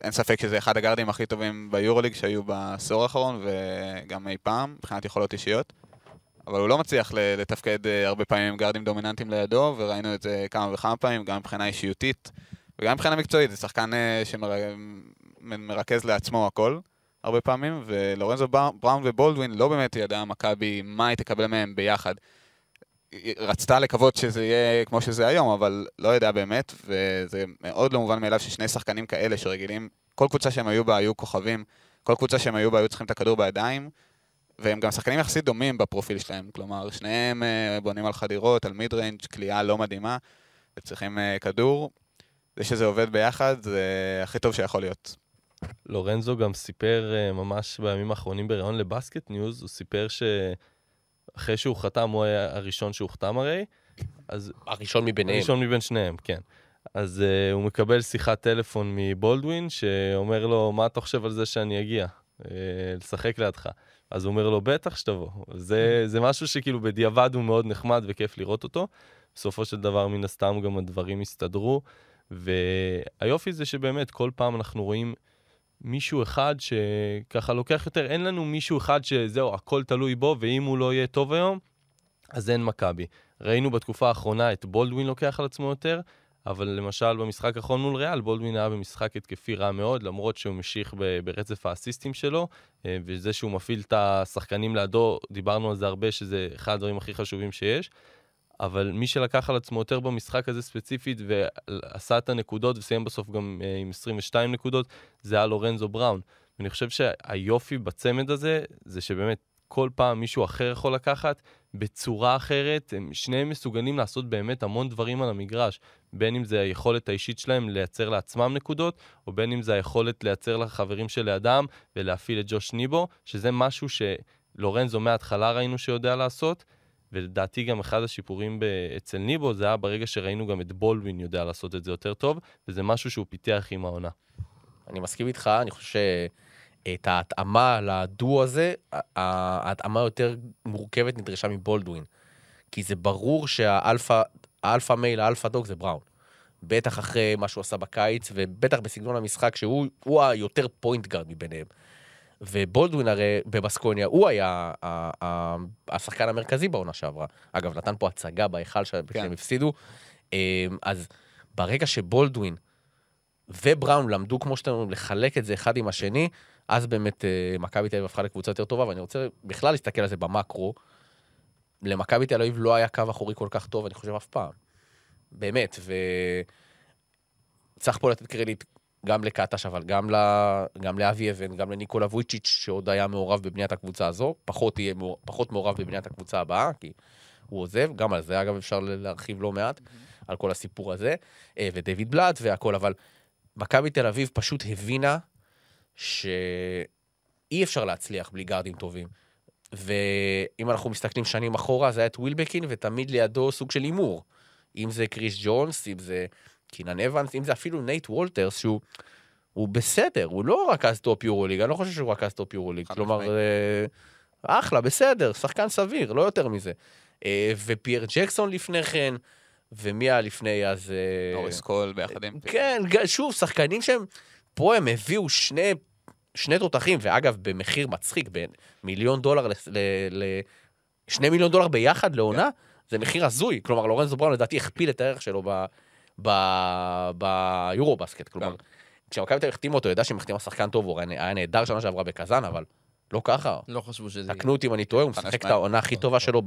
אין ספק שזה אחד הגארדים הכי טובים ביורוליג שהיו בעשור האחרון, וגם אי פעם, מבחינת יכולות אישיות. אבל הוא לא מצליח לתפקד אה, הרבה פעמים עם גארדים דומיננטיים לידו, וראינו את זה כמה וכמה פעמים, גם מבחינה אישיותית וגם מבחינה מקצועית. זה שחקן שמרכז לעצמו הכל, הרבה פעמים, ולורנזו בר- בראון ובולדווין לא באמת ידעה מכבי מה היא תקבל מהם ביחד. היא רצתה לקוות שזה יהיה כמו שזה היום, אבל לא ידעה באמת, וזה מאוד לא מובן מאליו ששני שחקנים כאלה שרגילים, כל קבוצה שהם היו בה היו כוכבים, כל קבוצה שהם היו בה היו צריכים את הכדור בידיים, והם גם שחקנים יחסית דומים בפרופיל שלהם, כלומר, שניהם אה, בונים על חדירות, על מיד ריינג', כליאה לא מדהימה, וצריכים אה, כדור. זה שזה עובד ביחד, זה הכי טוב שיכול להיות. לורנזו גם סיפר אה, ממש בימים האחרונים בריאיון לבסקט ניוז, הוא סיפר שאחרי שהוא חתם, הוא היה הראשון שהוחתם הרי, אז הראשון מביניהם. הראשון מבין שניהם, כן. אז uh, הוא מקבל שיחת טלפון מבולדווין, שאומר לו, מה אתה חושב על זה שאני אגיע? Uh, לשחק לידך. אז הוא אומר לו, בטח שתבוא. זה, זה משהו שכאילו בדיעבד הוא מאוד נחמד וכיף לראות אותו. בסופו של דבר, מן הסתם, גם הדברים הסתדרו. והיופי זה שבאמת, כל פעם אנחנו רואים מישהו אחד שככה לוקח יותר, אין לנו מישהו אחד שזהו, הכל תלוי בו, ואם הוא לא יהיה טוב היום, אז אין מכבי. ראינו בתקופה האחרונה את בולדווין לוקח על עצמו יותר, אבל למשל במשחק האחרון מול ריאל, בולדווין היה במשחק התקפי רע מאוד, למרות שהוא המשיך ברצף האסיסטים שלו, אה, וזה שהוא מפעיל את השחקנים לידו, דיברנו על זה הרבה, שזה אחד הדברים הכי חשובים שיש. אבל מי שלקח על עצמו יותר במשחק הזה ספציפית ועשה את הנקודות וסיים בסוף גם uh, עם 22 נקודות, זה היה לורנזו בראון. ואני חושב שהיופי בצמד הזה, זה שבאמת כל פעם מישהו אחר יכול לקחת בצורה אחרת, הם שניהם מסוגלים לעשות באמת המון דברים על המגרש, בין אם זה היכולת האישית שלהם לייצר לעצמם נקודות, או בין אם זה היכולת לייצר לחברים שלידם ולהפעיל את ג'וש ניבו, שזה משהו שלורנזו מההתחלה ראינו שיודע לעשות, ולדעתי גם אחד השיפורים אצל ניבו זה היה ברגע שראינו גם את בולדווין יודע לעשות את זה יותר טוב, וזה משהו שהוא פיתח עם העונה. אני מסכים איתך, אני חושב שאת ההתאמה לדו הזה, ההתאמה יותר מורכבת נדרשה מבולדווין. כי זה ברור שה alpha, ה alpha male, ה alpha dog זה בראון. בטח אחרי מה שהוא עשה בקיץ, ובטח בסגנון המשחק שהוא היותר point guard מביניהם. ובולדווין הרי בבסקוניה, הוא היה השחקן המרכזי בעונה שעברה. אגב, נתן פה הצגה בהיכל שהם כן. הפסידו. אמ, אז ברגע שבולדווין ובראון למדו, כמו שאתם אומרים, לחלק את זה אחד עם השני, אז באמת אה, מכבי תל אביב הפכה לקבוצה יותר טובה, ואני רוצה בכלל להסתכל על זה במקרו. למכבי תל אביב לא היה קו אחורי כל כך טוב, אני חושב, אף פעם. באמת, וצריך פה לתת קרדיט גם לקטש, אבל גם, ל... גם לאבי אבן, גם לניקולה וויצ'יץ', שעוד היה מעורב בבניית הקבוצה הזו, פחות, יהיה. פחות מעורב בבניית הקבוצה הבאה, כי הוא עוזב, גם על זה אגב אפשר להרחיב לא מעט, mm-hmm. על כל הסיפור הזה, אה, ודייוויד בלאט והכל, אבל מכבי תל אביב פשוט הבינה שאי אפשר להצליח בלי גארדים טובים. ואם אנחנו מסתכלים שנים אחורה, זה היה את ווילבקין, ותמיד לידו סוג של הימור. אם זה קריס ג'ונס, אם זה קינן אבנס, אם זה אפילו נייט וולטרס, שהוא הוא בסדר, הוא לא רכז top יורוליג, אני לא חושב שהוא רכז top יורוליג, כלומר, אה, אחלה, בסדר, שחקן סביר, לא יותר מזה. אה, ופייר ג'קסון לפני כן, ומי היה לפני אז... אה, נוריס קול ביחד עם... כן, שוב, שחקנים שהם... פה הם הביאו שני, שני תותחים, ואגב, במחיר מצחיק, בין מיליון דולר ל... ל שני מיליון דולר ביחד לעונה, כן. זה מחיר הזוי. כלומר, לורנזו בראון לדעתי הכפיל את הערך שלו ב... ביורו בסקט. כלומר, כן. כשמכבי תל אביב החתימו אותו, ידע שהם החתימו שחקן טוב, הוא היה נהדר שנה שעברה בקזאן, אבל לא ככה. לא חשבו שזה... תקנו אותי אם אני טועה, הוא משחק את העונה הכי טובה שלו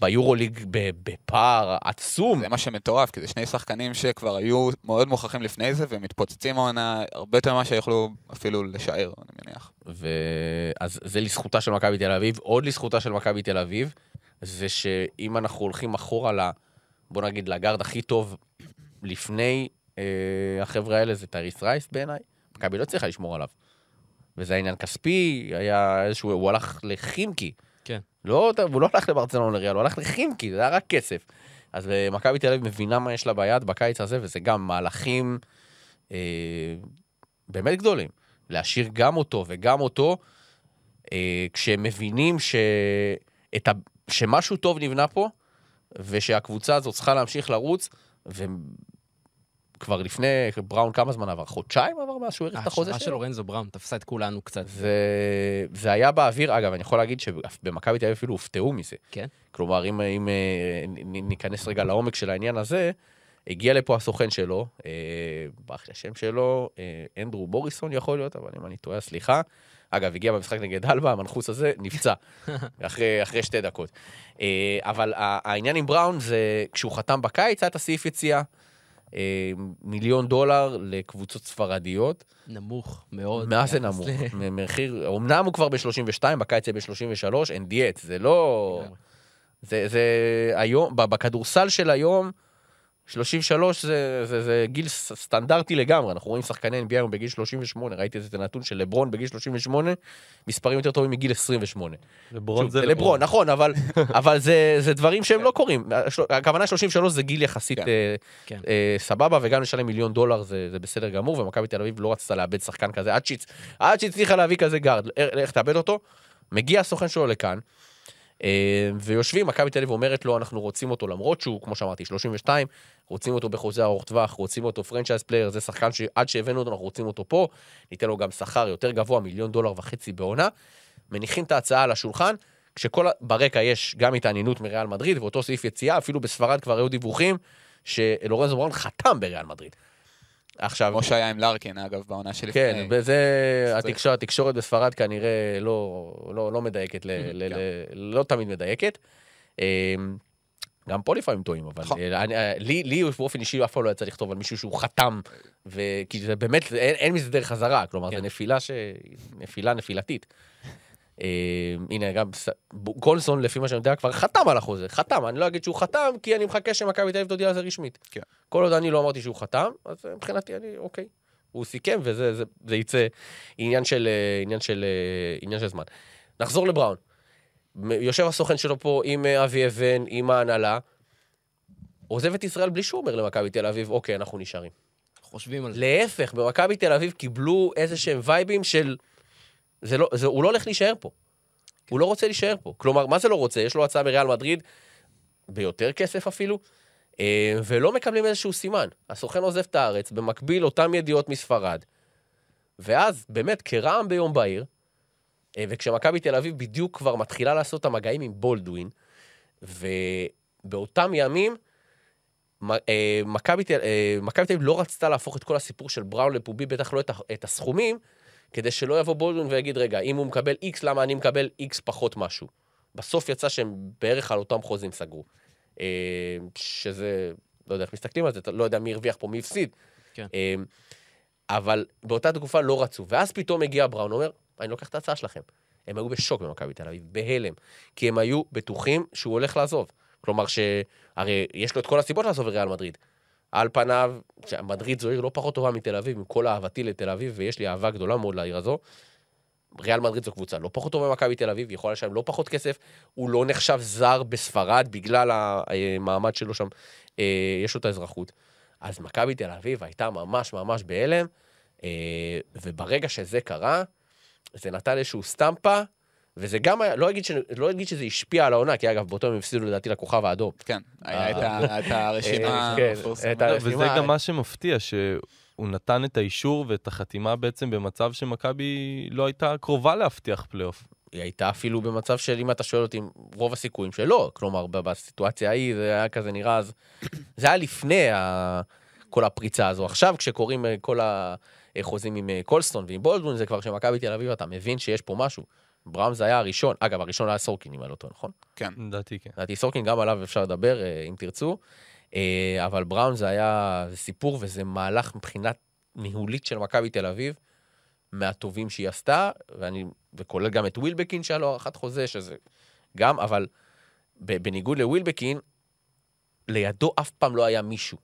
ביורו ליג בפער עצום. זה מה שמטורף, כי זה שני שחקנים שכבר היו מאוד מוכרחים לפני זה, ומתפוצצים העונה הרבה יותר ממה שיכולו אפילו לשער, אני מניח. אז זה לזכותה של מכבי תל אביב. עוד לזכותה של מכבי תל אביב, זה שאם אנחנו הולכים אחורה ל... בוא נגיד, לגארד הכי טוב לפני אה, החבר'ה האלה זה טייריס רייס בעיניי. מכבי לא צריכה לשמור עליו. וזה עניין כספי, היה איזשהו, הוא הלך לחימקי. כן. לא, הוא לא הלך לברצלון לריאל, הוא הלך לחימקי, זה היה רק כסף. אז אה, מכבי תל אביב מבינה מה יש לה ביד בקיץ הזה, וזה גם מהלכים אה, באמת גדולים. להשאיר גם אותו וגם אותו, אה, כשהם מבינים ש... ה... שמשהו טוב נבנה פה, ושהקבוצה הזאת צריכה להמשיך לרוץ, כבר לפני, בראון כמה זמן עבר? חודשיים עבר מאז שהוא האריך את החוזה שלו? ההשוואה של לורנזו בראון תפסה את כולנו קצת. זה, זה היה באוויר, אגב, אני יכול להגיד שבמכבי תל אביב אפילו הופתעו מזה. כן. כלומר, אם, אם אה, ניכנס רגע לעומק של העניין הזה, הגיע לפה הסוכן שלו, אה, ברח לי השם שלו, אה, אנדרו בוריסון יכול להיות, אבל אם אני טועה, סליחה. אגב, הגיע במשחק נגד אלבה, המנחוס הזה נפצע, אחרי, אחרי שתי דקות. אבל העניין עם בראון זה, כשהוא חתם בקיץ, היה את הסעיף יציאה. אה, מיליון דולר לקבוצות ספרדיות. נמוך מאוד. מה זה נמוך? מחיר, אמנם הוא כבר ב-32, בקיץ זה ב-33, אין דיאט, זה לא... זה, זה היום, בכדורסל של היום, 33 זה, זה, זה גיל סטנדרטי לגמרי, אנחנו רואים שחקני NBA היום בגיל 38, ראיתי איזה נתון של לברון בגיל 38, מספרים יותר טובים מגיל 28. לברון שוב, זה זה לברון, נכון, אבל, אבל זה, זה דברים שהם לא קורים. הכוונה 33 זה גיל יחסית כן. אה, כן. אה, סבבה, וגם לשלם מיליון דולר זה, זה בסדר גמור, ומכבי תל אביב לא רצתה לאבד שחקן כזה, עד שהצ- עד שהצליחה להביא כזה גארד, אה, איך תאבד אותו? מגיע הסוכן שלו לכאן, ויושבים, מכבי תל אביב אומרת לו, אנחנו רוצים אותו, למרות שהוא, כמו שאמרתי, 32, רוצים אותו בחוזה ארוך טווח, רוצים אותו franchise player, זה שחקן שעד שהבאנו אותו, אנחנו רוצים אותו פה, ניתן לו גם שכר יותר גבוה, מיליון דולר וחצי בעונה. מניחים את ההצעה על השולחן, כשכל ברקע יש גם התעניינות מריאל מדריד, ואותו סעיף יציאה, אפילו בספרד כבר היו דיווחים שלורנזו בראון חתם בריאל מדריד. עכשיו, כמו שהיה עם לארקין, אגב, בעונה שלפני. כן, וזה, שצריך. התקשורת, בספרד כנראה לא, לא, לא מדייקת, ל, ל, כן. ל, לא תמיד מדייקת. אמ, גם פה לפעמים טועים, אבל נכון. אה, אני, אה, לי, לי באופן אישי אף פעם לא יצא לכתוב על מישהו שהוא חתם, וכי זה באמת, אין, אין מזה דרך חזרה, כלומר, כן. זה נפילה ש... נפילה נפילתית. אה, הנה, גם גולסון, לפי מה שאני יודע, כבר חתם על החוזה, חתם, אני לא אגיד שהוא חתם, כי אני מחכה שמכבי תל אביב תודיע על זה רשמית. כן. כל עוד אני לא אמרתי שהוא חתם, אז מבחינתי אני, אוקיי. הוא סיכם, וזה זה, זה יצא עניין של, אה, עניין, של, אה, עניין של זמן. נחזור לבראון. יושב הסוכן שלו פה עם אבי אבן, עם ההנהלה, עוזב את ישראל בלי שהוא אומר למכבי תל אביב, אוקיי, אנחנו נשארים. חושבים על זה. להפך, במכבי תל אביב קיבלו איזה שהם וייבים של... זה לא, זה, הוא לא הולך להישאר פה. הוא לא רוצה להישאר פה. כלומר, מה זה לא רוצה? יש לו הצעה בריאל מדריד, ביותר כסף אפילו, אה, ולא מקבלים איזשהו סימן. הסוכן עוזב את הארץ, במקביל אותם ידיעות מספרד. ואז, באמת, כרעם ביום בהיר, אה, וכשמכבי תל אביב בדיוק כבר מתחילה לעשות את המגעים עם בולדווין, ובאותם ימים, אה, מכבי תל אה, מכבי תל אביב לא רצתה להפוך את כל הסיפור של בראון לפומבי, בטח לא את את הסכומים, כדי שלא יבוא בולדווין ויגיד, רגע, אם הוא מקבל איקס, למה אני מקבל איקס פחות משהו? בסוף יצא שהם בערך על אותם חוזים סגרו. אה, שזה, לא יודע איך מסתכלים על זה, לא יודע מי הרוויח פה, מי הפסיד. כן. אה, אבל באותה תקופה לא רצו. ואז פתאום הגיע בראון, אומר, אני לוקח את ההצעה שלכם. הם היו בשוק במכבי תל אביב, בהלם. כי הם היו בטוחים שהוא הולך לעזוב. כלומר, שהרי יש לו את כל הסיבות לעזוב לריאל מדריד. על פניו, מדריד זו עיר לא פחות טובה מתל אביב, עם כל אהבתי לתל אביב, ויש לי אהבה גדולה מאוד לעיר הזו. ריאל מדריד זו קבוצה לא פחות טובה ממכבי תל אביב, יכולה לשלם לא פחות כסף, הוא לא נחשב זר בספרד בגלל המעמד שלו שם, אה, יש לו את האזרחות. אז מכבי תל אביב הייתה ממש ממש בהלם, אה, וברגע שזה קרה, זה נתן איזשהו סטמפה, וזה גם היה, לא אגיד, ש, לא אגיד שזה השפיע על העונה, כי אגב, באותו הם הפסידו לדעתי לכוכב האדום. כן, היה את הרשימה אה, כן, המפורסמת. וזה גם מה שמפתיע, שהוא נתן את האישור ואת החתימה בעצם במצב שמכבי לא הייתה קרובה להבטיח פלייאוף. היא הייתה אפילו במצב של, אם אתה שואל אותי, רוב הסיכויים שלא. כלומר, בסיטואציה ההיא זה היה כזה נראה אז... זה היה לפני ה... כל הפריצה הזו. עכשיו, כשקוראים אה, כל החוזים עם אה, קולסטון ועם בולדווין, זה כבר שמכבי תל אביב, אתה מבין שיש פה משהו. בראם זה היה הראשון, אגב, הראשון היה סורקין, אם אני לא טועה, נכון? כן. לדעתי כן. לדעתי סורקין, גם עליו אפשר לדבר, אה, אם תרצו. אה, אבל בראון זה היה סיפור וזה מהלך מבחינת ניהולית של מכבי תל אביב, מהטובים שהיא עשתה, ואני, וכולל גם את ווילבקין שהיה לו הארכת חוזה, שזה גם, אבל בניגוד לווילבקין, לידו אף פעם לא היה מישהו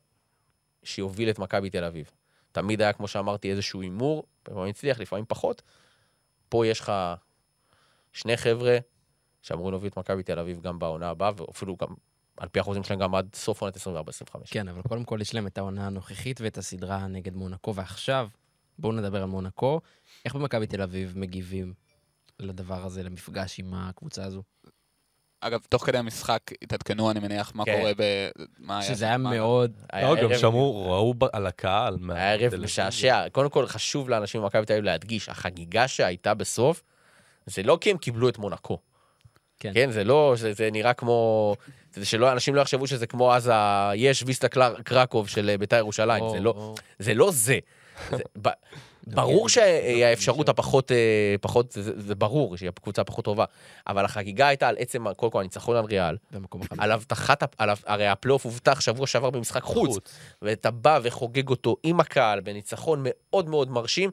שיוביל את מכבי תל אביב. תמיד היה, כמו שאמרתי, איזשהו הימור, לפעמים הצליח, לפעמים פחות. פה יש לך שני חבר'ה שאמורים להוביל את מכבי תל אביב גם בעונה הבאה, ואפילו גם, על פי החוזים שלהם, גם עד סוף עונת 24-25. כן, אבל קודם כל יש להם את העונה הנוכחית ואת הסדרה נגד מונקו, ועכשיו בואו נדבר על מונקו. איך במכבי תל אביב מגיבים לדבר הזה, למפגש עם הקבוצה הזו? אגב, תוך כדי המשחק התעדכנו, אני מניח, מה כן. קורה ב... מה היה שזה היה מה- מאוד... היה לא, גם שמעו, ראו ב- על הקהל. מה- היה ערב. משעשע. קודם כל, חשוב לאנשים במכבי תל אביב להדגיש, החגיגה שהייתה בסוף, זה לא כי הם קיבלו את מונקו. כן. כן, זה לא, זה, זה נראה כמו, זה שלא, אנשים לא יחשבו שזה כמו אז היש ויסטה קלר- קרקוב של אה, בית"ר ירושלים, או- זה לא, או- זה לא זה. זה ב- ברור שהאפשרות הפחות, אה, פחות, זה, זה ברור שהיא הקבוצה הפחות טובה, אבל החגיגה הייתה על עצם, קודם כל הניצחון על ריאל. על הבטחת, על, הרי הפלייאוף הובטח שבוע שעבר במשחק חוץ, ואתה בא וחוגג אותו עם הקהל בניצחון מאוד מאוד מרשים,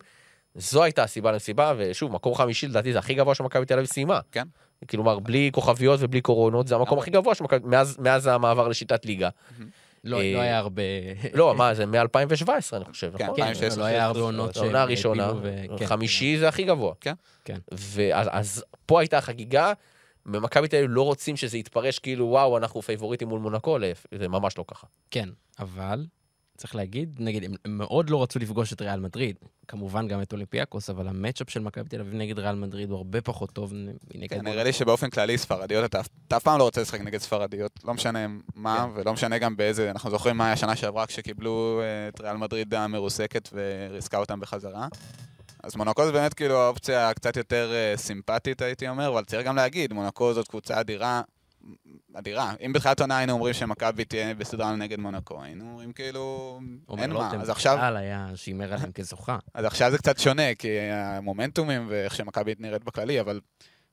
זו הייתה הסיבה למסיבה, ושוב, מקום חמישי לדעתי זה הכי גבוה שמכבי תל אביב סיימה. כן. כלומר, בלי כוכביות ובלי קורונות, זה המקום הכי גבוה שמכבי, מאז, מאז המעבר לשיטת ליגה. לא אה, לא היה הרבה... לא, מה, זה מ-2017, אני חושב, כן, נכון? כן, 2016, לא היה הרבה עונות שהם העונה הראשונה, ו- כן. חמישי זה הכי גבוה. כן. כן. ואז אז פה הייתה החגיגה, במכבי תל אביב לא רוצים שזה יתפרש כאילו, וואו, אנחנו פייבוריטים מול מונקו, זה ממש לא ככה. כן, אבל צריך להגיד, נגיד, הם מאוד לא רצו לפגוש את ריאל מדריד. כמובן גם את אולימפיאקוס, אבל ה matchup של מכבי תל אביב נגד ריאל מדריד הוא הרבה פחות טוב מנגד... כן, נראה לי שבאופן כללי ספרדיות, אתה אף- פעם לא רוצה לשחק נגד ספרדיות, לא משנה מה, ולא משנה גם באיזה, אנחנו זוכרים מה היה שנה שעברה כשקיבלו אה, את ריאל מדריד המרוסקת וריסקה אותם בחזרה. אז מונקו זה באמת כאילו האופציה הקצת יותר אה, סימפטית, הייתי אומר, אבל צריך גם להגיד, מונקו זאת קבוצה אדירה, אדירה. אם בתחילת עונה היינו אומרים שמכבי תהיה בסדרה נגד מונקו, היינו אומרים כאילו, אין מה. אז עכשיו... בכלל היה שהימר עליהם כזוכה. אז עכשיו זה קצת שונה, כי המומנטומים ואיך שמכבי נראית בכללי, אבל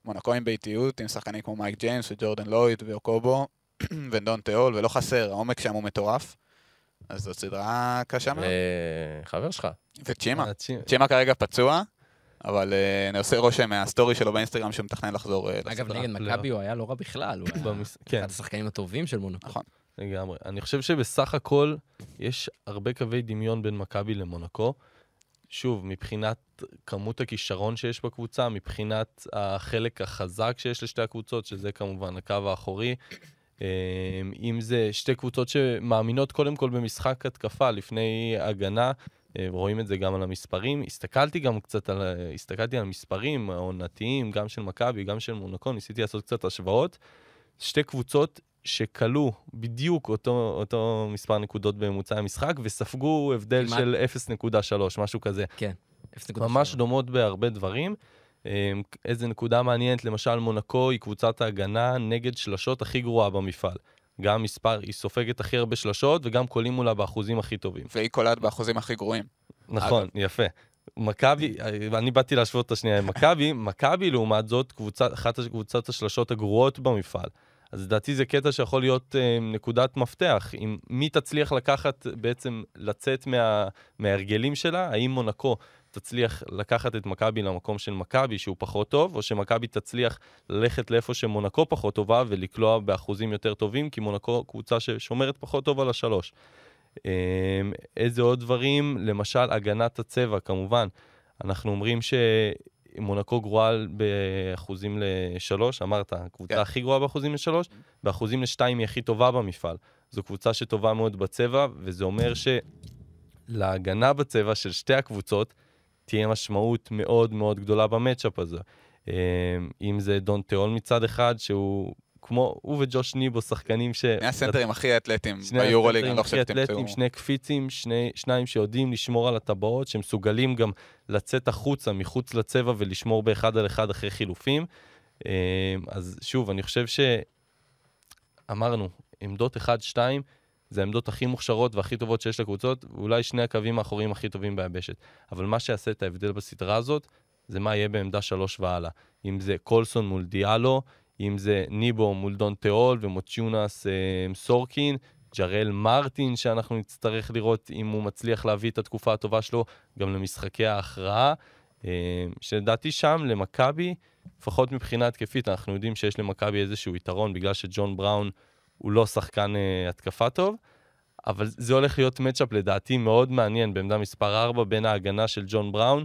מונקו עם ביתיות, עם שחקנים כמו מייק ג'יימס וג'ורדן לויד ואוקובו ודונטה הול, ולא חסר, העומק שם הוא מטורף. אז זאת סדרה קשה מאוד. וחבר שלך. וצ'ימה, אה, צ'י- צ'ימה כרגע פצוע, אבל אה, אני עושה רושם מהסטורי שלו באינסטגרם שהוא מתכנן לחזור אה, אגב, לסדרה. נגד מכבי הוא היה לא רע בכלל, הוא היה במס- כן. אחד השחקנים הטובים של מונקו. נכון. לגמרי. אני חושב שבסך הכל יש הרבה קווי דמיון בין מכבי למונקו. שוב, מבחינת כמות הכישרון שיש בקבוצה, מבחינת החלק החזק שיש לשתי הקבוצות, שזה כמובן הקו האחורי. אה, אם זה שתי קבוצות שמאמינות קודם כל במשחק התקפה לפני הגנה, אה, רואים את זה גם על המספרים. הסתכלתי גם קצת על, הסתכלתי על המספרים העונתיים, גם של מכבי, גם של מונקו, ניסיתי לעשות קצת השוואות. שתי קבוצות שכלו בדיוק אותו, אותו מספר נקודות בממוצע המשחק, וספגו הבדל כמעט. של 0.3, משהו כזה. כן. 0.7. ממש דומות בהרבה דברים. אמ, איזה נקודה מעניינת, למשל מונקו היא קבוצת ההגנה נגד שלשות הכי גרועה במפעל. גם מספר, היא סופגת הכי הרבה שלשות וגם קולים מולה באחוזים הכי טובים. והיא קולעת באחוזים הכי גרועים. נכון, יפה. מכבי, אני באתי להשוות את השנייה עם מכבי, מכבי לעומת זאת, קבוצה, אחת הקבוצות השלשות הגרועות במפעל. אז לדעתי זה קטע שיכול להיות אה, נקודת מפתח. אם מי תצליח לקחת, בעצם לצאת מה, מההרגלים שלה, האם מונקו תצליח לקחת את מכבי למקום של מכבי שהוא פחות טוב, או שמכבי תצליח ללכת לאיפה שמונקו פחות טובה ולקלוע באחוזים יותר טובים, כי מונקו קבוצה ששומרת פחות טוב על השלוש. אמ, איזה עוד דברים? למשל, הגנת הצבע, כמובן. אנחנו אומרים שמונקו גרועה באחוזים לשלוש, אמרת, הקבוצה כן. הכי גרועה באחוזים לשלוש, באחוזים לשתיים היא הכי טובה במפעל. זו קבוצה שטובה מאוד בצבע, וזה אומר שלהגנה בצבע של שתי הקבוצות תהיה משמעות מאוד מאוד גדולה במצ'אפ הזה. אמ, אם זה דון תיאול מצד אחד, שהוא כמו, הוא וג'וש ניבו שחקנים ש... מי הסנטרים הכי אתלטים שני ביורוליג, אני לא חושב שתמצאו. אתלטים, שני קפיצים, שני, שניים שיודעים לשמור על הטבעות, שמסוגלים גם לצאת החוצה, מחוץ לצבע ולשמור באחד על אחד אחרי חילופים. אמ, אז שוב, אני חושב שאמרנו, עמדות 1-2 זה העמדות הכי מוכשרות והכי טובות שיש לקבוצות, ואולי שני הקווים האחוריים הכי טובים ביבשת. אבל מה שיעשה את ההבדל בסדרה הזאת, זה מה יהיה בעמדה 3 והלאה. אם זה קולסון מול דיאלו, אם זה ניבו מול דון תיאול ומוצ'יונס אה, סורקין, ג'רל מרטין, שאנחנו נצטרך לראות אם הוא מצליח להביא את התקופה הטובה שלו גם למשחקי ההכרעה. אה, שלדעתי שם, למכבי, לפחות מבחינה התקפית, אנחנו יודעים שיש למכבי איזשהו יתרון בגלל שג'ון בראון הוא לא שחקן אה, התקפה טוב, אבל זה הולך להיות מצ'אפ לדעתי מאוד מעניין בעמדה מספר 4 בין ההגנה של ג'ון בראון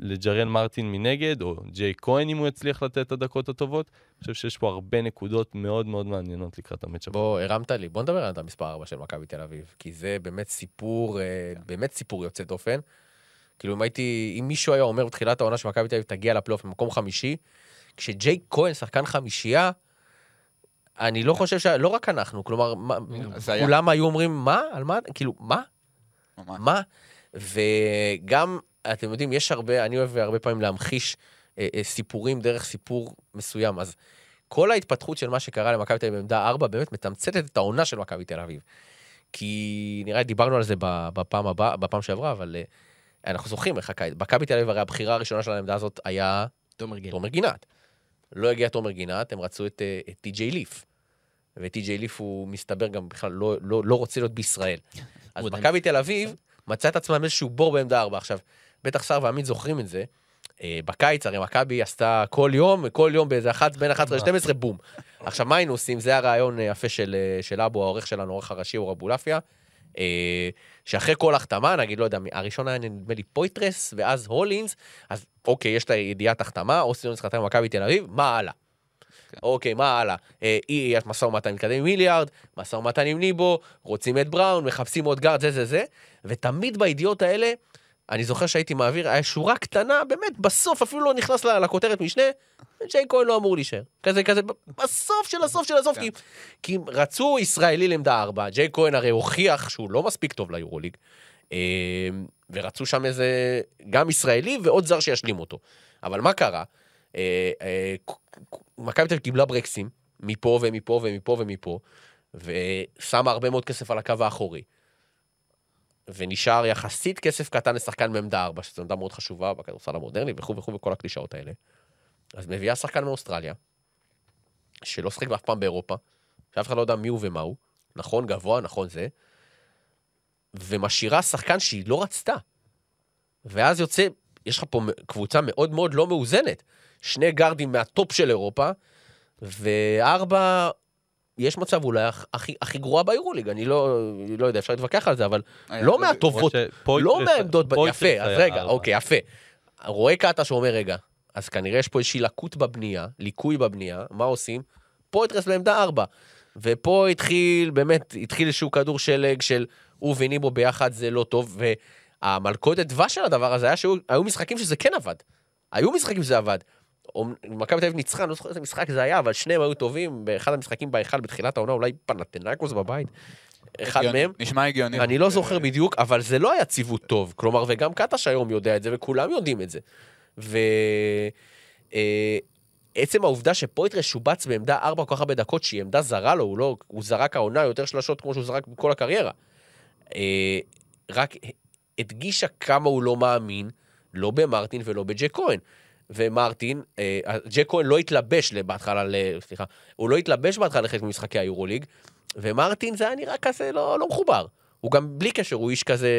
לג'רל מרטין מנגד, או ג'יי כהן אם הוא יצליח לתת את הדקות הטובות. אני חושב שיש פה הרבה נקודות מאוד מאוד מעניינות לקראת המצ'אפ. בוא, הרמת לי, בוא נדבר על המספר 4 של מכבי תל אביב, כי זה באמת סיפור, אה, באמת סיפור יוצא דופן. כאילו אם הייתי, אם מישהו היה אומר בתחילת העונה שמכבי תל אביב תגיע לפלייאוף במקום חמישי, כשג'יי כהן שחקן חמישייה, אני לא חושב ש... לא רק אנחנו, כלומר, מה-. כולם היו אומרים, מה? על מה? כאילו, מה? ממש. מה? וגם, אתם יודעים, יש הרבה, אני אוהב הרבה פעמים להמחיש אה, אה, סיפורים דרך סיפור מסוים. אז כל ההתפתחות של מה שקרה למכבי תל אביב בעמדה 4 באמת מתמצתת את העונה של מכבי תל אביב. כי נראה לי דיברנו על זה בפעם הבאה, בפעם שעברה, אבל אה, אנחנו זוכרים איך הקיץ. מכבי תל אביב, הרי הבחירה הראשונה של העמדה הזאת היה תומר גיל. תומר גינת. לא הגיע תומר גינת, הם רצו את, אה, את טי.ג'יי ליף. וטי.ג'יי ליף הוא מסתבר גם בכלל לא, לא, לא רוצה להיות בישראל. אז הוא מכבי תל אביב מצא את עצמם איזשהו בור בעמדה ארבע. עכשיו, בטח שר ועמית זוכרים את זה. אה, בקיץ, הרי מכבי עשתה כל יום, כל יום באיזה אחת, בין 11 ל-12, בום. עכשיו, מה היינו עושים? זה הרעיון היפה של, אה, של אבו, העורך שלנו, העורך הראשי, אור אבולעפיה, אה, שאחרי כל החתמה, נגיד, לא יודע, הראשון היה נדמה לי פויטרס, ואז הולינס, אז אוקיי, יש את הידיעת החתמה, אוסטין הולינס חתם במכבי תל אביב, מה הלאה? כן. אוקיי, מה הלאה? אה, אי, יש משא ומתן מתקדם עם היליארד, משא ומתן עם ניבו, רוצים את בראון, מחפשים עוד גארד, זה זה זה, ותמיד בידיעות האלה, אני זוכר שהייתי מעביר, היה שורה קטנה, באמת, בסוף, אפילו לא נכנס לכותרת משנה, ג'יי כהן לא אמור להישאר. כזה, כזה, בסוף של הסוף של הסוף. כי, כי רצו ישראלי לעמדה ארבע, ג'יי כהן הרי הוכיח שהוא לא מספיק טוב ליורוליג, אה, ורצו שם איזה, גם ישראלי ועוד זר שישלים אותו. אבל מה קרה? אה, אה, מכבי תל קיבלה ברקסים, מפה ומפה ומפה ומפה, ושמה הרבה מאוד כסף על הקו האחורי. ונשאר יחסית כסף קטן לשחקן בעמדה 4, שזו עמדה מאוד חשובה בכדורסל המודרני וכו' וכו' וכל הקלישאות האלה. אז מביאה שחקן מאוסטרליה, שלא שיחק אף פעם באירופה, שאף אחד לא יודע מי הוא ומה הוא, נכון, גבוה, נכון זה, ומשאירה שחקן שהיא לא רצתה. ואז יוצא, יש לך פה קבוצה מאוד מאוד לא מאוזנת. שני גארדים מהטופ של אירופה, וארבע, יש מצב אולי הכי, הכי גרועה ביורוליג, אני לא, לא יודע, אפשר להתווכח על זה, אבל היה- לא מהטובות, לא מהעמדות, יפה, אז היה רגע, ארבע. אוקיי, יפה. רואה קאטה שאומר, רגע, אז כנראה יש פה איזושהי לקות בבנייה, ליקוי בבנייה, מה עושים? פויטרס בעמדה ארבע. ופה התחיל, באמת, התחיל איזשהו כדור שלג של הוא וניבו ביחד זה לא טוב, והמלכודת דבש של הדבר הזה היה שהיו משחקים שזה כן עבד. היו משחקים שזה עבד. מכבי תל אביב ניצחה, אני לא זוכר איזה משחק זה היה, אבל שניהם היו טובים באחד המשחקים בהיכל בתחילת העונה, אולי פנתנקוס בבית. אחד הגיוני, מהם. נשמע הגיוני. אני לא זוכר בדיוק, אבל זה לא היה ציוות טוב. כלומר, וגם קטש היום יודע את זה, וכולם יודעים את זה. ועצם העובדה שפויטרס שובץ בעמדה ארבע כל כך הרבה דקות, שהיא עמדה זרה לו, הוא לא, הוא זרק העונה יותר שלשות כמו שהוא זרק בכל הקריירה. אה, רק הדגישה כמה הוא לא מאמין, לא במרטין ולא בג'ק כהן. ומרטין, אה, ג'ק כהן לא התלבש בהתחלה, סליחה, הוא לא התלבש בהתחלה לחלק ממשחקי היורוליג, ומרטין זה היה נראה כזה לא, לא מחובר. הוא גם בלי קשר, הוא איש כזה,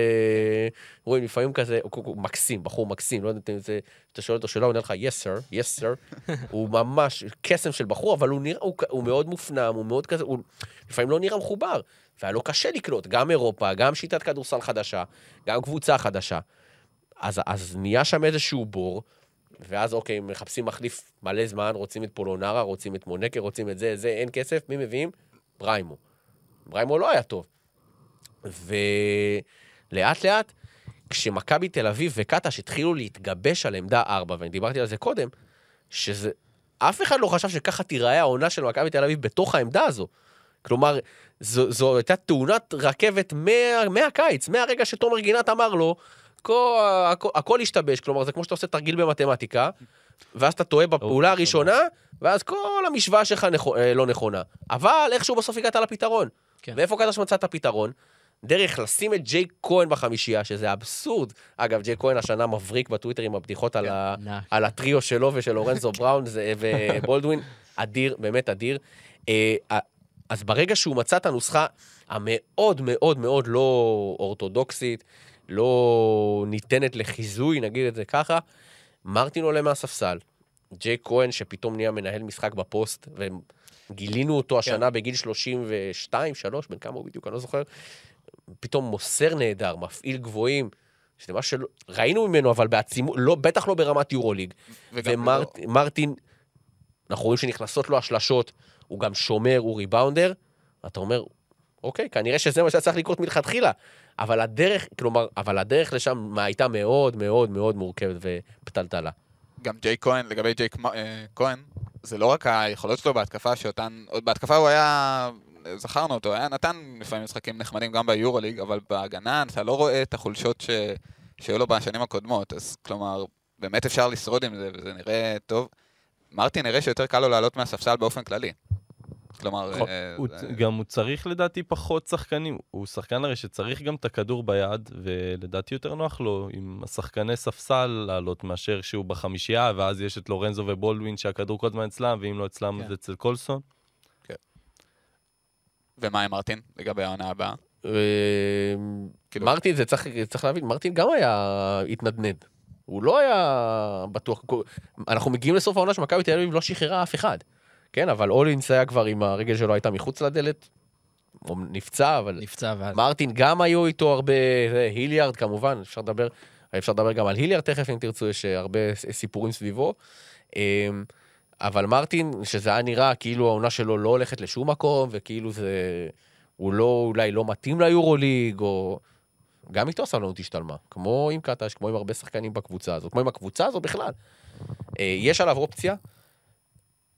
רואים לפעמים כזה, הוא, הוא מקסים, בחור מקסים, לא יודע אם זה, אתה שואל אותו שאלה, הוא עונה לך, yes sir, yes sir, הוא ממש קסם של בחור, אבל הוא נראה, הוא, הוא מאוד מופנם, הוא מאוד כזה, הוא לפעמים לא נראה מחובר, והיה לו קשה לקלוט, גם אירופה, גם שיטת כדורסל חדשה, גם קבוצה חדשה. אז, אז נהיה שם איזשהו בור, ואז אוקיי, מחפשים מחליף מלא זמן, רוצים את פולונרה, רוצים את מונקר, רוצים את זה, זה, אין כסף, מי מביאים? בריימו. בריימו לא היה טוב. ולאט לאט, כשמכבי תל אביב וקטש התחילו להתגבש על עמדה 4, ואני דיברתי על זה קודם, שזה... אף אחד לא חשב שככה תיראה העונה של מכבי תל אביב בתוך העמדה הזו. כלומר, זו, זו הייתה תאונת רכבת מה, מהקיץ, מהרגע שתומר גינת אמר לו, הכל, הכל, הכל השתבש, כלומר, זה כמו שאתה עושה תרגיל במתמטיקה, ואז אתה טועה בפעולה הראשונה, ואז כל המשוואה שלך נכ... אה, לא נכונה. אבל איכשהו בסוף הגעת לפתרון. כן. ואיפה קדש מצא את הפתרון? דרך לשים את ג'יי כהן בחמישייה, שזה אבסורד. אגב, ג'יי כהן השנה מבריק בטוויטר עם הבדיחות על, ה... ענק. על הטריו שלו ושל לורנזו בראון ובולדווין. אדיר, באמת אדיר. אה, אז ברגע שהוא מצא את הנוסחה המאוד מאוד מאוד לא אורתודוקסית, לא ניתנת לחיזוי, נגיד את זה ככה, מרטין עולה מהספסל. ג'יי כהן, שפתאום נהיה מנהל משחק בפוסט, וגילינו אותו השנה בגיל 32, 3, בן כמה הוא בדיוק, אני לא זוכר, פתאום מוסר נהדר, מפעיל גבוהים, שזה מה שלא, ראינו ממנו, אבל בעצימות, לא, בטח לא ברמת יורוליג. וגם לא- ומרטין, אנחנו רואים שנכנסות לו השלשות, הוא גם שומר, הוא ריבאונדר, אתה אומר, אוקיי, כנראה שזה מה שהיה צריך לקרות מלכתחילה. אבל הדרך, כלומר, אבל הדרך לשם הייתה מאוד מאוד מאוד מורכבת ופתלתלה. גם ג'יי כהן, לגבי ג'יי אה, כהן, זה לא רק היכולות שלו בהתקפה, שאותן, עוד בהתקפה הוא היה, זכרנו אותו, היה נתן לפעמים משחקים נחמדים גם ביורוליג, אבל בהגנה אתה לא רואה את החולשות ש... שהיו לו בשנים הקודמות, אז כלומר, באמת אפשר לשרוד עם זה, וזה נראה טוב. מרטין נראה שיותר קל לו לעלות מהספסל באופן כללי. כלומר, נכון. אה, הוא- זה- גם הוא צריך לדעתי פחות שחקנים. הוא שחקן הרי שצריך גם את הכדור ביד, ולדעתי יותר נוח לו עם השחקני ספסל לעלות מאשר שהוא בחמישייה, ואז יש את לורנזו ובולדווין שהכדור כל הזמן אצלם, ואם לא אצלם כן. אז אצל קולסון. ומה עם מרטין לגבי העונה הבאה? אה, כאילו- מרטין, זה צריך, צריך להבין, מרטין גם היה התנדנד. הוא לא היה בטוח. אנחנו מגיעים לסוף העונה שמכבי תל אביב לא שחררה אף אחד. כן, אבל אולינס היה כבר עם הרגל שלו הייתה מחוץ לדלת. הוא נפצע, אבל נפצע ואז... מרטין גם היו איתו הרבה, זה, היליארד כמובן, אפשר לדבר, אפשר לדבר גם על היליארד תכף אם תרצו, יש אה, הרבה סיפורים סביבו. אמ, אבל מרטין, שזה היה נראה כאילו העונה שלו לא הולכת לשום מקום, וכאילו זה, הוא לא, אולי לא מתאים ליורוליג, או... גם איתו הסבלנות השתלמה, כמו עם קטש, כמו עם הרבה שחקנים בקבוצה הזאת, כמו עם הקבוצה הזאת בכלל. אה, יש עליו אופציה,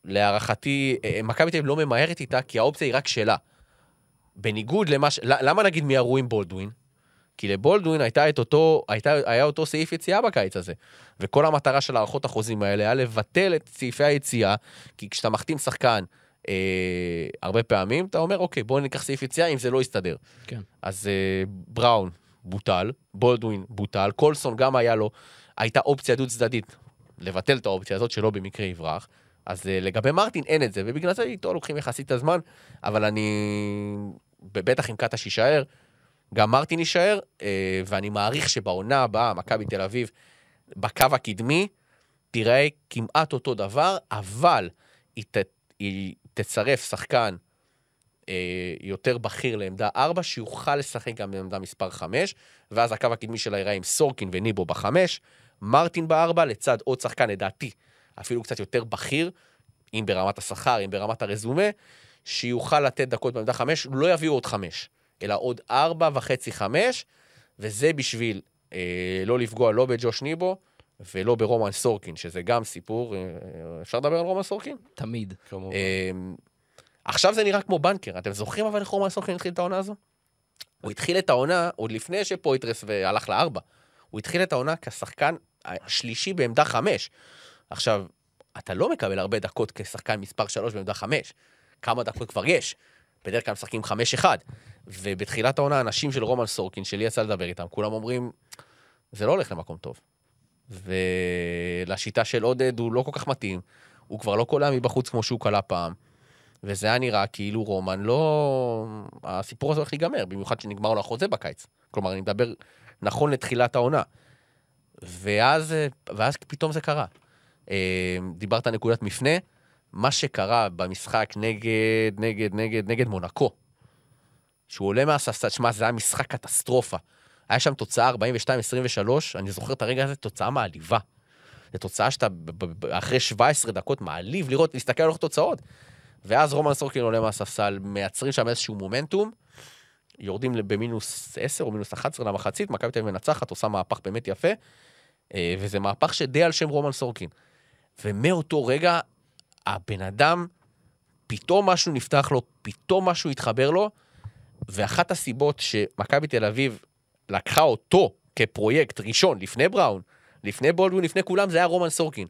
להערכתי, אה, מכבי תל אביב לא ממהרת איתה, כי האופציה היא רק שלה. בניגוד למה ש... למה נגיד מיהרו עם בולדווין? כי לבולדווין הייתה את אותו, הייתה, היה אותו סעיף יציאה בקיץ הזה. וכל המטרה של הערכות החוזים האלה היה לבטל את סעיפי היציאה, כי כשאתה מחתים שחקן אה, הרבה פעמים, אתה אומר, אוקיי, בואו ניקח סעיף יציאה אם זה לא יסתדר. כן. אז אה, בראון בוטל, בולדווין בוטל, קולסון גם היה לו, הייתה אופציה דו צדדית לבטל את האופציה הזאת, שלא במקרה יברח. אז אה, לגבי מרטין אין את זה, ובגלל זה איתו לוקחים יחסית את הזמן, אבל אני... בטח אם קטש יישאר, גם מרטין יישאר, אה, ואני מעריך שבעונה הבאה, מכבי תל אביב, בקו הקדמי, תראה כמעט אותו דבר, אבל היא, ת, היא תצרף שחקן אה, יותר בכיר לעמדה 4, שיוכל לשחק גם בעמדה מספר 5, ואז הקו הקדמי שלה ייראה עם סורקין וניבו בחמש, מרטין בארבע, לצד עוד שחקן, לדעתי, אפילו קצת יותר בכיר, אם ברמת השכר, אם ברמת הרזומה, שיוכל לתת דקות בעמדה 5, לא יביאו עוד 5, אלא עוד 4 וחצי 5, וזה בשביל אה, לא לפגוע לא בג'וש ניבו ולא ברומן סורקין, שזה גם סיפור, אה, אפשר לדבר על רומן סורקין? תמיד. כמובן. אה, עכשיו זה נראה כמו בנקר, אתם זוכרים אבל איך רומן סורקין התחיל את העונה הזו? הוא התחיל את העונה עוד לפני שפויטרס והלך לארבע. הוא התחיל את העונה כשחקן השלישי בעמדה חמש. עכשיו, אתה לא מקבל הרבה דקות כשחקן מספר שלוש בעמדה חמש. כמה דקות כבר יש? בדרך כלל משחקים חמש אחד. ובתחילת העונה, אנשים של רומן סורקין, שלי יצא לדבר איתם, כולם אומרים, זה לא הולך למקום טוב. ולשיטה של עודד הוא לא כל כך מתאים, הוא כבר לא קולע מבחוץ כמו שהוא קלע פעם. וזה היה נראה כאילו רומן לא... הסיפור הזה הולך להיגמר, במיוחד שנגמר לו החוזה בקיץ. כלומר, אני מדבר נכון לתחילת העונה. ואז, ואז פתאום זה קרה. אה, דיברת על נקודת מפנה, מה שקרה במשחק נגד, נגד, נגד, נגד מונקו, שהוא עולה מהספסל, שמע, זה היה משחק קטסטרופה. היה שם תוצאה 42-23, אני זוכר את הרגע הזה, תוצאה מעליבה. זו תוצאה שאתה אחרי 17 דקות מעליב לראות, להסתכל על תוצאות. ואז רומן סורקין עולה מהספסל, מייצרים שם איזשהו מומנטום, יורדים במינוס 10 או מינוס 11 למחצית, מכבי תל אביב מנצחת, עושה מהפך באמת יפה, אה, וזה מהפך שדי על שם רומן סורקין. ומאותו רגע, הבן אדם, פתאום משהו נפתח לו, פתאום משהו התחבר לו, ואחת הסיבות שמכבי תל אביב לקחה אותו כפרויקט ראשון, לפני בראון, לפני בולדווין, לפני כולם, זה היה רומן סורקין.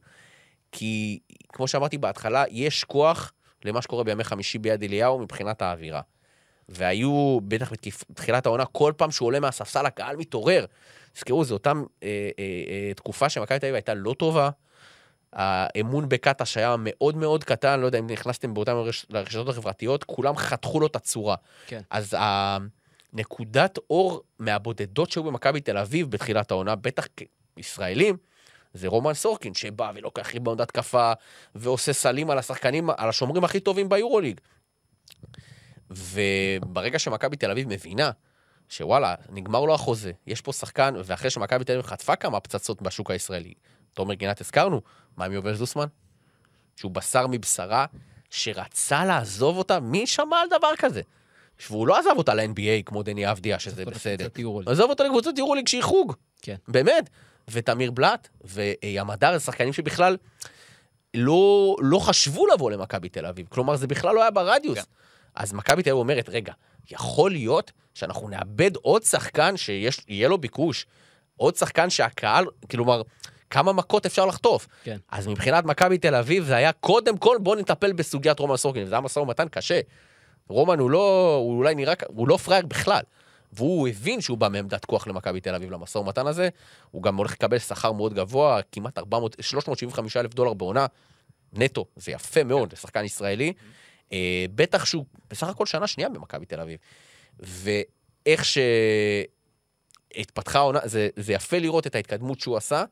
כי, כמו שאמרתי בהתחלה, יש כוח למה שקורה בימי חמישי ביד אליהו מבחינת האווירה. והיו, בטח בתחילת העונה, כל פעם שהוא עולה מהספסל, הקהל מתעורר. תזכרו, זו אותה אה, אה, אה, תקופה שמכבי תל אביב הייתה לא טובה. האמון בקטש היה מאוד מאוד קטן, לא יודע אם נכנסתם באותן לרשתות החברתיות, כולם חתכו לו את הצורה. כן. אז הנקודת אור מהבודדות שהיו במכבי תל אביב בתחילת העונה, בטח כישראלים, זה רומן סורקין, שבא ולוקח ריבאונד התקפה, ועושה סלים על השחקנים, על השומרים הכי טובים ביורוליג. וברגע שמכבי תל אביב מבינה שוואלה, נגמר לו החוזה, יש פה שחקן, ואחרי שמכבי תל אביב חטפה כמה פצצות בשוק הישראלי, תומר גינת הזכרנו, מה עם יובל זוסמן? שהוא בשר מבשרה, שרצה לעזוב אותה, מי שמע על דבר כזה? והוא לא עזב אותה ל-NBA כמו דני אבדיה, שזה בסדר. עזוב אותה לקבוצות יורוליג שהיא חוג. כן. באמת. ותמיר בלאט, וימדר, זה שחקנים שבכלל לא, לא חשבו לבוא למכבי תל אביב. כלומר, זה בכלל לא היה ברדיוס. כן. אז מכבי תל אביב אומרת, רגע, יכול להיות שאנחנו נאבד עוד שחקן שיהיה לו ביקוש, עוד שחקן שהקהל, כלומר, כמה מכות אפשר לחטוף. כן. אז מבחינת מכבי תל אביב זה היה קודם כל בוא נטפל בסוגיית רומן סורקין, וזה היה משא ומתן קשה. רומן הוא לא, הוא אולי נראה, הוא לא פראייר בכלל. והוא הבין שהוא בא מעמדת כוח למכבי תל אביב למשא ומתן הזה, הוא גם הולך לקבל שכר מאוד גבוה, כמעט 400, 375 אלף דולר בעונה, נטו, זה יפה מאוד לשחקן ישראלי. אה, בטח שהוא בסך הכל שנה שנייה במכבי תל אביב. ואיך שהתפתחה העונה, זה, זה יפה לראות את ההתקדמות שהוא עשה.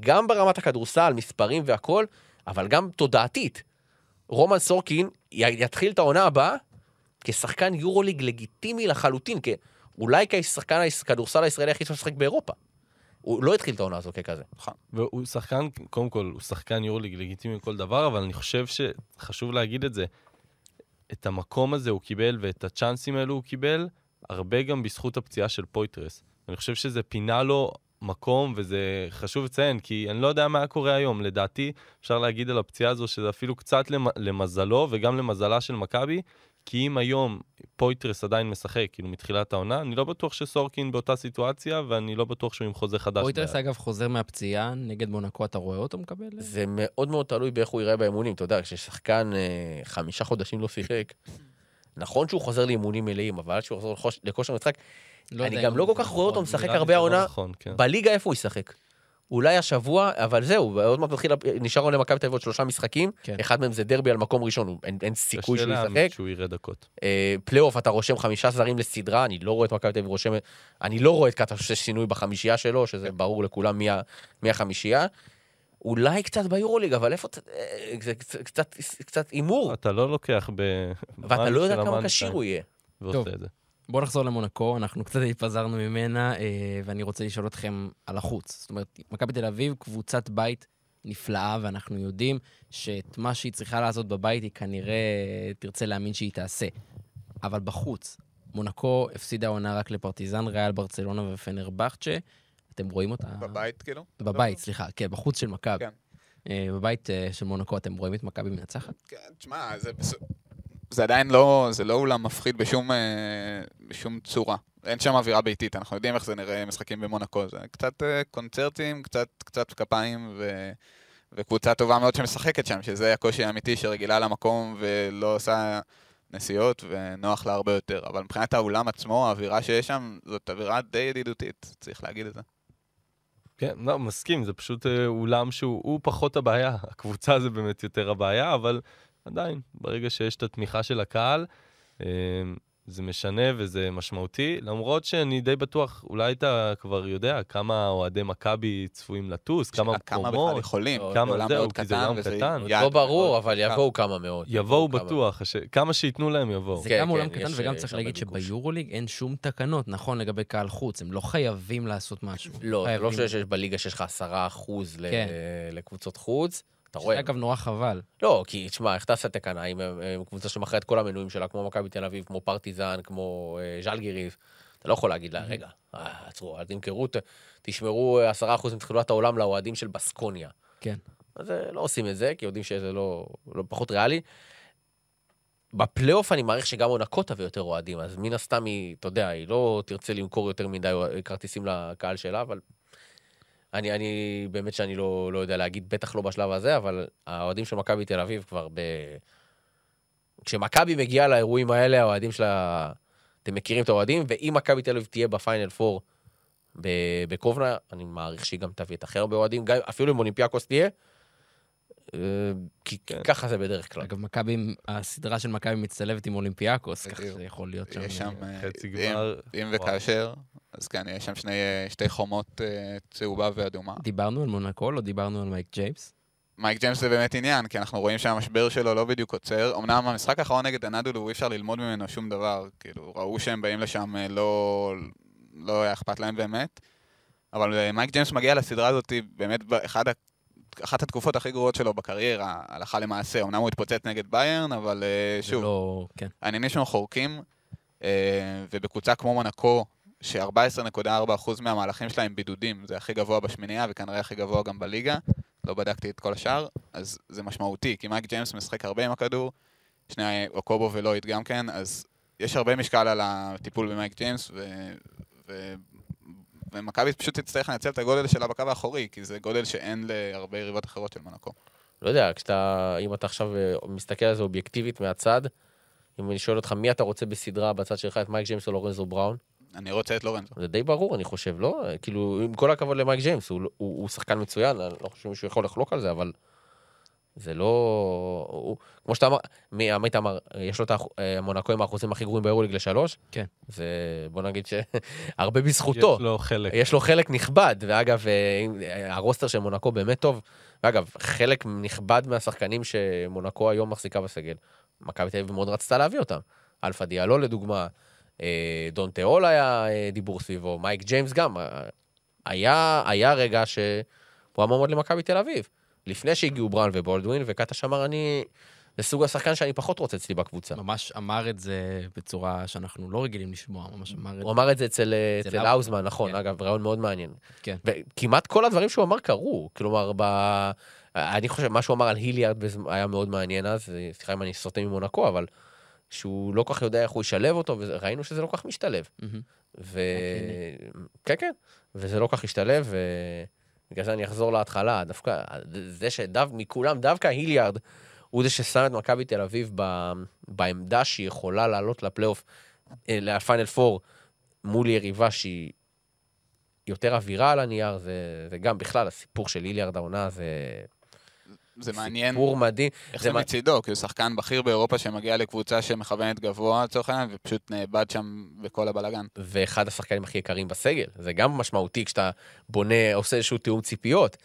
גם ברמת הכדורסל, מספרים והכל, אבל גם תודעתית. רומן סורקין יתחיל את העונה הבאה כשחקן יורוליג לגיטימי לחלוטין, אולי כשחקן הכדורסל הישראלי הכי טוב לשחק באירופה. הוא לא התחיל את העונה הזו ככזה. והוא שחקן, קודם כל, הוא שחקן יורליג לגיטימי בכל דבר, אבל אני חושב שחשוב להגיד את זה. את המקום הזה הוא קיבל ואת הצ'אנסים האלו הוא קיבל, הרבה גם בזכות הפציעה של פויטרס. אני חושב שזה פינה לו מקום, וזה חשוב לציין, כי אני לא יודע מה היה קורה היום. לדעתי, אפשר להגיד על הפציעה הזו שזה אפילו קצת למ- למזלו וגם למזלה של מכבי, כי אם היום פויטרס עדיין משחק, כאילו מתחילת העונה, אני לא בטוח שסורקין באותה סיטואציה, ואני לא בטוח שהוא עם חוזה חדש. פויטרס. אגב, חוזר מהפציעה נגד מונקו, אתה רואה אותו מקבל? זה מאוד מאוד תלוי באיך הוא ייראה באימונים. אתה יודע, כששחקן אה, חמישה חודשים לא שיחק, נכון שהוא חוזר לאימונים מלאים, אבל עד שהוא לכוש- לכושר משחק, לא אני גם לא כל כך רואה אותו נכון, משחק הרבה העונה. נכון, כן. בליגה איפה הוא ישחק? אולי השבוע, אבל זהו, עוד מעט מתחיל, נשאר לו למכבי תל אביב עוד שלושה משחקים, כן. אחד מהם זה דרבי על מקום ראשון, אין, אין סיכוי קשה שהוא להאמין ישחק. שהוא יראה דקות. אה, פלייאוף, אתה רושם חמישה זרים לסדרה, אני לא רואה את מכבי תל אביב רושם, אני לא רואה את קטש עושה שינוי בחמישייה שלו, שזה ברור לכולם מי, מי החמישייה. אולי קצת ביורוליג, אבל איפה, אה, זה קצת- הימור, אתה לא לוקח ב... ואתה לא יודע כמה כשיר הוא יהיה. ועושה טוב. את זה. בואו נחזור למונקו, אנחנו קצת התפזרנו ממנה, אה, ואני רוצה לשאול אתכם על החוץ. זאת אומרת, מכבי תל אביב, קבוצת בית נפלאה, ואנחנו יודעים שאת מה שהיא צריכה לעשות בבית, היא כנראה תרצה להאמין שהיא תעשה. אבל בחוץ, מונקו הפסידה עונה רק לפרטיזן, ריאל ברצלונה ופנרבכצ'ה. אתם רואים אותה? בבית, כאילו? בבית, סליחה, כן, בחוץ של מכבי. כן. אה, בבית אה, של מונקו אתם רואים את מכבי מנצחת? כן, תשמע, זה, זה עדיין לא, זה לא אולם מפחיד בשום, אה, בשום צורה. אין שם אווירה ביתית, אנחנו יודעים איך זה נראה משחקים במונקו. זה קצת אה, קונצרטים, קצת, קצת כפיים, ו, וקבוצה טובה מאוד שמשחקת שם, שזה הקושי האמיתי שרגילה למקום ולא עושה נסיעות, ונוח לה הרבה יותר. אבל מבחינת האולם עצמו, האווירה שיש שם, זאת אווירה די ידידותית, צריך להגיד את זה. כן, לא, מסכים, זה פשוט אה, אולם שהוא הוא פחות הבעיה. הקבוצה זה באמת יותר הבעיה, אבל עדיין, ברגע שיש את התמיכה של הקהל, אה, זה משנה וזה משמעותי, למרות שאני די בטוח, אולי אתה כבר יודע כמה אוהדי מכבי צפויים לטוס, כמה כמה בכלל מקומות, יכולים, לא, זה כמה עולם זהו, מאוד כי זה עולם קטן. לא ברור, אבל. יבואו כמה מאות. יבואו בטוח. כמה שייתנו להם יבואו. זה כן, גם כן, עולם יש, קטן, וגם אה, צריך להגיד. שביורוליג אין שום תקנות, נכון, לגבי קהל חוץ, הם לא חייבים לעשות משהו. לא, זה לא. שיש בליגה שיש לך עשרה אחוז ל- כן. לקבוצות חוץ. אתה רואה, אגב, נורא חבל. לא, כי תשמע, איך תעשה תקנה הם- הם קבוצה שמכרה את כל המנויים שלה, כמו מכבי תל אביב, כמו פרטיזן, כמו אה, ז'לגיריס, אתה לא יכול להגיד לה, רגע, אה, עצרו, אל תמכרו, תשמרו אה, עשרה אחוז מתחילת העולם לאוהדים של בסקוניה. כן. אז אה, לא עושים את זה, כי יודעים שזה לא, לא פחות ריאלי. בפלייאוף אני מעריך שגם מונקו תביא יותר אוהדים, אז מן הסתם היא, אתה יודע, היא לא תרצה למכור יותר מדי כרטיסים לקהל שלה, אבל אני, אני באמת שאני לא, לא יודע להגיד, בטח לא בשלב הזה, אבל האוהדים של מכבי תל אביב כבר ב... כשמכבי מגיעה לאירועים האלה, האוהדים שלה, אתם מכירים את האוהדים, ואם מכבי תל אביב תהיה בפיינל פור ב- בקובנה, אני מעריך שהיא גם תביא את הכי הרבה אוהדים, אפילו אם אולימפיאקוס תהיה, כי כי ככה זה בדרך כלל. אגב, מכבי, הסדרה של מכבי מצטלבת עם אולימפיאקוס, ככה. זה יכול להיות שם. יש שם, אה, חצי אם- גמר. אם. וכאשר, אז כן, יש שם שני, אה, שתי חומות אה, צהובה ואדומה. דיברנו על מונקו, לא דיברנו על מייק ג'יימס. מייק ג'יימס זה באמת עניין, כי אנחנו רואים שהמשבר שלו לא בדיוק עוצר. אמנם המשחק האחרון נגד אנדולו, אי אפשר ללמוד ממנו שום דבר. כאילו, ראו שהם באים לשם, אה, לא, לא היה אכפת להם באמת. אבל אה, מייק ג'יימס מגיע לסדרה הזאת באמת באחד ה... אחת התקופות הכי גרועות שלו בקריירה, הלכה למעשה. אמנם הוא התפוצץ נגד ביירן, אבל אה, שוב, לא... כן. העניינים שלנו חורקים, אה, ובקבוצה כמו מונקו, ש-14.4% מהמהלכים שלה הם בידודים, זה הכי גבוה בשמינייה וכנראה הכי גבוה גם בליגה, לא בדקתי את כל השאר, אז זה משמעותי, כי מייק ג'יימס משחק הרבה עם הכדור, שני אוקובו ולויד גם כן, אז יש הרבה משקל על הטיפול במייק ג'יימס, ו... ומכבי פשוט תצטרך לנצל את הגודל שלה בקו האחורי, כי זה גודל שאין להרבה יריבות אחרות של מונקו. לא יודע, כשאתה, אם אתה עכשיו אה, מסתכל על זה אובייקטיבית מהצד, אם אני שואל אותך מי אתה רוצה בסדרה בצד שלך, את מייק ג'יימס או לורנזו בראון, אני רוצה את לורנזו. זה די ברור, אני חושב, לא? כאילו, עם כל הכבוד למייק ג'יימס, הוא, הוא, הוא שחקן מצוין, אני לא חושב שמישהו יכול לחלוק על זה, אבל זה לא... הוא, כמו שאתה אמר, מי עמית אמר, יש לו את האח- אה, מונקו עם האחוזים הכי גרועים ביורוליג לשלוש. כן. זה, בוא נגיד שהרבה בזכותו. יש לו חלק. יש לו חלק נכבד, ואגב, אה, אה, ה roster של מונקו באמת טוב. ואגב, חלק נכבד מהשחקנים שמונקו היום מחזיקה בסגל, מכבי תל אביב מאוד רצתה להביא אותם. אלפא דיאלו לדוגמה, דונטה הול היה דיבור סביבו, מייק ג'יימס גם. היה, היה רגע שהוא היה מועמד למכבי תל אביב. לפני שהגיעו בראון ובולדווין, וקטש אמר, אני... זה סוג השחקן שאני פחות רוצה אצלי בקבוצה. ממש אמר את זה בצורה שאנחנו לא רגילים לשמוע, ממש אמר את הוא אמר את זה אצל, אצל אצל האוזמן. נכון, כן. אגב, רעיון מאוד מעניין. כן. וכמעט כל הדברים שהוא אמר קרו, כלומר, ב... אני חושב, מה שהוא אמר על היליארד היה מאוד מעניין אז, סליחה אם אני סוטה ממונקו, אבל שהוא לא כל כך יודע איך הוא ישלב אותו, וראינו שזה לא כל כך משתלב. מהמם. ו... כן, כן, וזה לא כל כך השתלב, ובגלל זה אני אחזור להתחלה, דווקא זה שדו... מכולם, דווקא היליארד הוא זה ששם את מכבי תל אביב ב... בעמדה שהיא יכולה לעלות לפלייאוף, אה, לפיינל פור, מול יריבה שהיא יותר אווירה על הנייר, זה, זה גם בכלל, הסיפור של היליארד העונה זה זה מעניין סיפור מדהים. איך זה זה מצידו, כי הוא שחקן בכיר באירופה שמגיע לקבוצה שמכוונת גבוה לצורך העניין, ופשוט נאבד שם בכל הבלאגן. ואחד השחקנים הכי יקרים בסגל. זה גם משמעותי כשאתה בונה, עושה איזשהו תיאום ציפיות.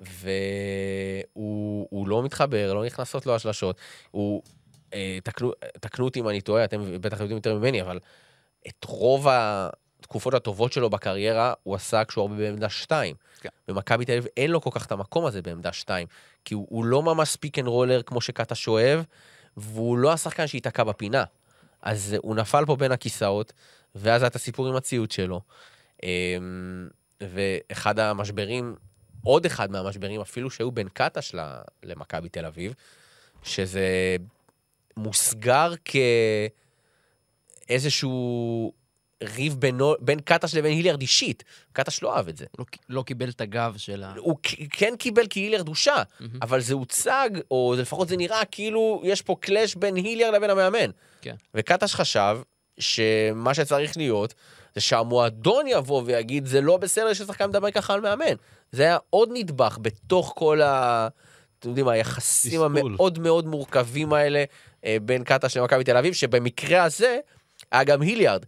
והוא הוא לא מתחבר, לא נכנסות לו השלשות. הוא, אה, תקנו, תקנו אותי אם אני טועה, אתם בטח יודעים יותר ממני, אבל את רוב התקופות הטובות שלו בקריירה הוא עשה כשהוא הרבה בעמדה 2. כן. במכבי תל אביב אין לו כל כך את המקום הזה בעמדה 2, כי הוא, הוא לא ממש pick and roller כמו שקטש אוהב, והוא לא השחקן שייתקע בפינה. אז הוא נפל פה בין הכיסאות, ואז היה את הסיפור עם הציוד שלו. אמ, ואחד המשברים, עוד אחד מהמשברים, אפילו שהיו בין קטש למכבי תל אביב, שזה מוסגר כאיזשהו ריב בינו, בין קטש לבין היליארד אישית. קטש לא אהב את זה. לא, לא קיבל את הגב של ה... הוא כן קיבל כי היליארד הושע, מהמם. אבל זה הוצג, או לפחות זה נראה כאילו יש פה קלאש בין היליארד לבין המאמן. כן. וקטש חשב שמה שצריך להיות, זה שהמועדון יבוא ויגיד, זה לא בסדר ששחקן מדבר ככה על מאמן. זה היה עוד נדבך בתוך כל ה... אתם יודעים, היחסים תסכול. המאוד מאוד מורכבים האלה אה, בין קטש למכבי תל אביב, שבמקרה הזה היה גם היליארד.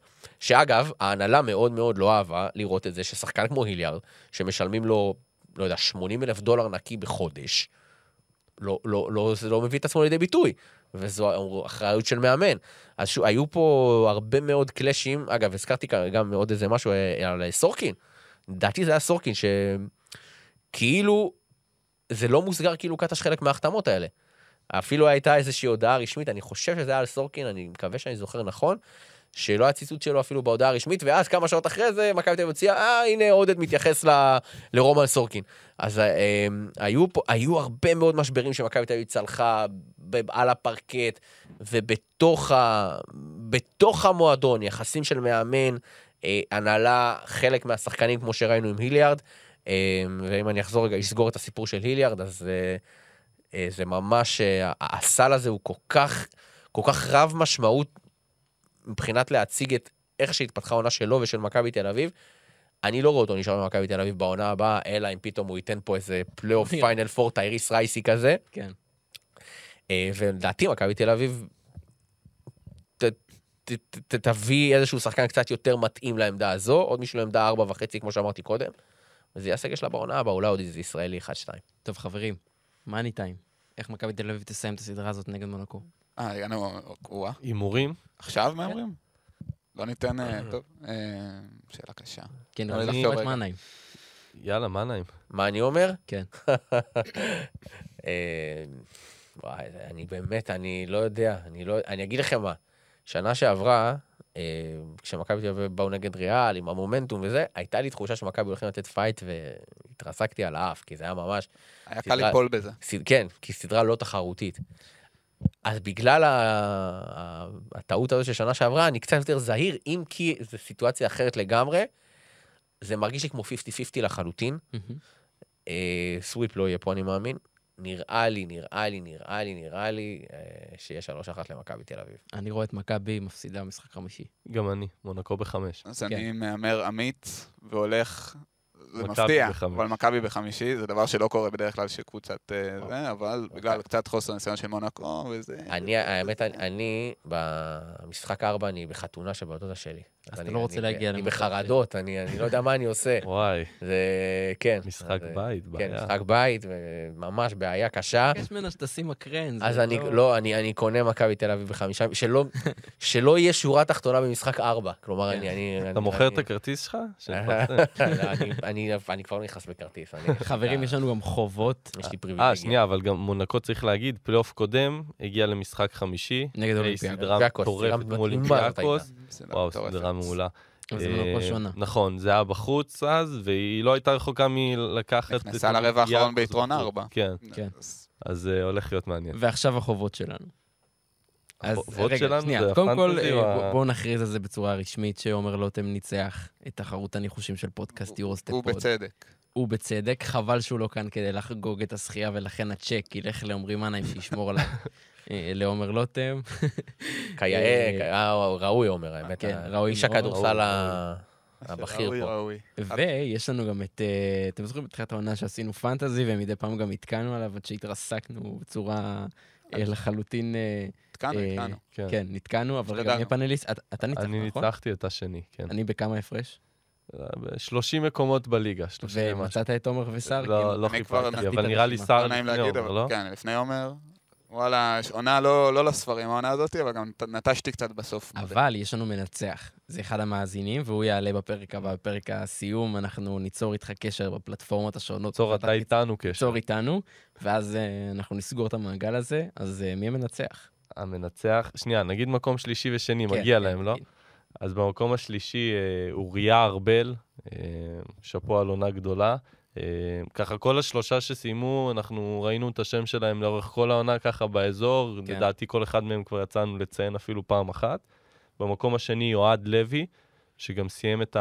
שאגב, ההנהלה מאוד מאוד לא אהבה לראות את זה ששחקן כמו היליארד, שמשלמים לו, לא יודע, 80 אלף דולר נקי בחודש, לא, לא, לא, זה לא מביא את עצמו לידי ביטוי. וזו אחריות של מאמן. אז שוב, היו פה הרבה מאוד קלאשים. אגב, הזכרתי כאן גם עוד איזה משהו אה, על סורקין. לדעתי זה היה סורקין, שכאילו, זה לא מוסגר כאילו קטש חלק מההחתמות האלה. אפילו הייתה איזושהי הודעה רשמית, אני חושב שזה היה על סורקין, אני מקווה שאני זוכר נכון, שלא היה ציטוט שלו אפילו בהודעה הרשמית, ואז כמה שעות אחרי זה מכבי תל אביב הוציאה, אה, הנה עודד מתייחס ל... לרומן סורקין. אז אה, היו פה, היו הרבה מאוד משברים שמכבי תל אביב צלחה על הפרקט, ובתוך ה... המועדון, יחסים של מאמן, אה, הנהלה, חלק מהשחקנים, כמו שראינו עם היליארד, אה, ואם אני אחזור רגע, אסגור את הסיפור של היליארד, אז אה, אה, זה ממש, אה, הסל הזה הוא כל כך, כל כך רב משמעות מבחינת להציג את איך שהתפתחה העונה שלו ושל מכבי תל אביב. אני לא רואה אותו נשאר במכבי תל אביב בעונה הבאה, אלא אם פתאום הוא ייתן פה איזה פלייאוף פיינל פור טייריס רייסי כזה. כן. אה, ולדעתי מכבי תל אביב ת, ת, ת, ת, תביא איזשהו שחקן קצת יותר מתאים לעמדה הזו, עוד מישהו לעמדה ארבע וחצי, כמו שאמרתי קודם. וזה יהיה הסגל שלה בעונה הבאה, אולי עוד איזה ישראלי אחד-שתיים. טוב, חברים, מאני טיים. איך מכבי תל אביב תסיים את הסדרה הזאת נגד מונקו? אה, הגענו, וואה, הימורים? עכשיו מהמרים? לא ניתן, אה, טוב, אה, שאלה קשה. כן, אני את רגע. מנהיים. יאללה, מה נעים? מה אני אומר? כן. אה, וואי, אני באמת, אני לא יודע, אני לא, אני אגיד לכם מה, שנה שעברה, אה, כשמכבי תל אביב באו נגד ריאל, עם המומנטום וזה, הייתה לי תחושה שמכבי הולכים לתת פייט והתרסקתי על האף, כי זה היה ממש, היה קל ליפול בזה. כן, כי סדרה לא תחרותית. אז בגלל ה... הטעות הזו של שנה שעברה, אני קצת יותר זהיר, אם כי זו סיטואציה אחרת לגמרי, זה מרגיש לי כמו 50-50 לחלוטין. אה, סוויפ לא יהיה פה, אני מאמין. נראה לי, נראה לי, נראה לי, נראה לי, אה, שיהיה 3-1 למכבי תל אביב. אני רואה את מכבי מפסידה במשחק חמישי. גם אני, מונקו בחמש. אז כן. אני מהמר עמית והולך זה מפתיע. אבל מכבי בחמישי, זה דבר שלא קורה בדרך כלל שקבוצת... אה, זה, אבל בגלל קצת חוסר ניסיון של מונקו, וזה... אני, האמת, אני- אני, במשחק ארבע, אני בחתונה של בת דודה שלי. אז אני- אתה לא רוצה אני- להגיע אני למצב בחרדות, אני אני לא יודע מה אני עושה. וואי, זה, כן. משחק בית, כן, בעיה. משחק בית, וממש בעיה קשה. יש ממנה שתשים מקרן. אז אני, לא, אני, אני קונה מכבי תל אביב בחמישה, שלא, שלא יהיה שורה תחתונה במשחק ארבע. כלומר, אני... אני אתה אני- מוכר את אני- הכרטיס שלך? שנפצה. אני, אני, אני כבר לא נכנס בכרטיס. אני- חברים, יש לנו גם חובות יש לי פריבילגיה. אה, שנייה, אבל גם מונקו צריך להגיד, פלייאוף קודם, הגיע למשחק חמישי. נגד אחרי אולימפיאקוס. סדרה מטורפת מול אולימפיאקוס. וואו. סדרה מעולה. זה מונקו אה, שונה. נכון, זה היה בחוץ אז, והיא לא הייתה רחוקה מלקחת... את נכנסה לרבע האחרון ביתרון. ארבע. כן, כן. אז אז אה, הולך להיות מעניין. ועכשיו החובות שלנו. אז החובות רגע, שלנו שנייה, זה קודם כל, הפנטזי אה, או ה- בואו נכריז על זה בצורה רשמית, שעומר לוטם ניצח את תחרות הניחושים של פודקאסט יורוסטפ פוד. ובצדק. ובצדק, חבל שהוא לא כאן כדי לחגוג את הזכייה, ולכן הצ'ק ילך לעומרי מנהיים שישמור עליו, אה, לעומר לוטם. כיאה, אה, ראוי אומר, האמת. כן, ראוי איש. הכדורסל הבכיר פה. ראוי. ויש לנו גם את, אה, אתם זוכרים בתחילת העונה שעשינו פנטזי, ומדי פעם גם התקנו עליו עד שהתרסקנו בצורה אה, לחלוטין, אה, אה, התקנו. כן. כן, נתקענו, אבל רגע, השתדלנו. מי הפאנליסט? אתה- אתה ניצחת, אני נכון? ניצחתי את השני, כן. אני בכמה הפרש? 30 מקומות בליגה, 30 ומשהו. ומצאת את עומר וסער? לא, כאילו, לא חיפשתי, אבל נראה לי. סער לפני עומר, אבל לא? כן, לפני עומר. וואלה, עונה לא לא לספרים העונה הזאת, אבל גם נטשתי קצת בסוף. אבל יש לנו מנצח. זה אחד המאזינים, והוא יעלה בפרק הבא, בפרק הסיום. אנחנו ניצור איתך קשר בפלטפורמות השונות. צור, אתה איתנו קשר. תיצור איתנו, ואז אה, אנחנו נסגור את המעגל הזה. אז אה, מי המנצח? המנצח, שנייה, נגיד מקום שלישי ושני, כן, מגיע כן, להם, לא? אז במקום השלישי, אה, אוריה ארבל, שאפו על עונה גדולה. אה, ככה כל השלושה שסיימו, אנחנו ראינו את השם שלהם לאורך כל העונה ככה באזור, כן. לדעתי כל אחד מהם כבר יצאנו לציין אפילו פעם אחת. במקום השני, אוהד לוי, שגם סיים את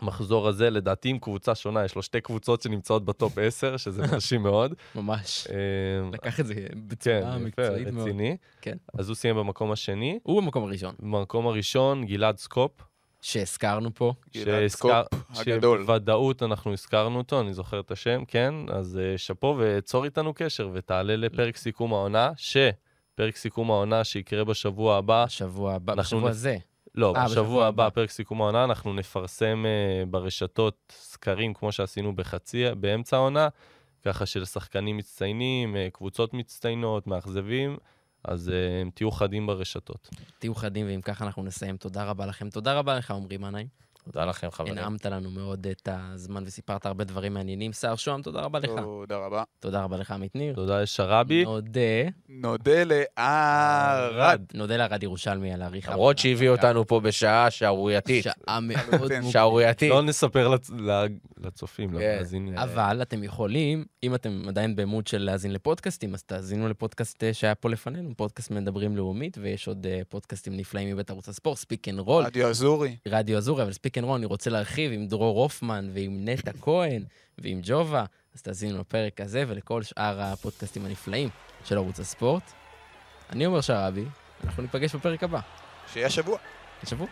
המחזור הזה, לדעתי עם קבוצה שונה, יש לו שתי קבוצות שנמצאות בטופ 10, שזה מרשים מאוד. ממש. אה, לקח את זה כן, בצורה יפה, מקצועית מאוד. רציני. כן. אז הוא סיים במקום השני. הוא במקום הראשון, במקום הראשון, גלעד סקופ. שהזכרנו פה. גלעד שהזכר- הגדול. שבוודאות אנחנו הזכרנו אותו, אני זוכר את השם, כן? אז uh, שאפו וצור איתנו קשר ותעלה לפרק סיכום העונה, שפרק סיכום העונה שיקרה בשבוע הבא, בשבוע הבא, אנחנו בשבוע נפ- הזה. לא, אה, בשבוע בשבוע הבא, הבא. פרק סיכום העונה, אנחנו נפרסם uh, ברשתות סקרים כמו שעשינו בחצי, באמצע העונה, ככה של שחקנים מצטיינים, uh, קבוצות מצטיינות, מאכזבים, אז אה, תהיו חדים ברשתות. תהיו חדים, ואם ככה אנחנו נסיים. תודה רבה לכם. תודה רבה לך, עמרי מנהיים. תודה לכם, חברים. הנעמת לנו מאוד את הזמן וסיפרת הרבה דברים מעניינים. סער שוהם, תודה רבה לך. תודה רבה. תודה רבה לך, עמית ניר. תודה לשרבי. נודה, נודה לערד. נודה לערד ירושלמי על העריכה. למרות שהביא אותנו פה בשעה שערורייתית. שעה מאוד מוקדמת. שערורייתית. לא נספר לצ... ל- לצופים, כן. למאזינים. אבל אתם יכולים, אם אתם עדיין במוד של להאזין לפודקאסטים, אז תאזינו לפודקאסט אה, שהיה פה לפנינו, פודקאסט מדברים לאומית, ויש עוד אה, פודקאסטים נפלאים מבית ערוץ הספורט, speak and רול, רדיו אזורי. רדיו אזורי, אבל ספיק רול אני רוצה להרחיב עם דרור הופמן ועם נטע כהן ועם ג'ובה, אז תאזינו לפרק הזה ולכל שאר הפודקאסטים הנפלאים של ערוץ הספורט. אני אומר שרבי, אנחנו ניפגש בפרק הבא. שיהיה שבוע. שבוע.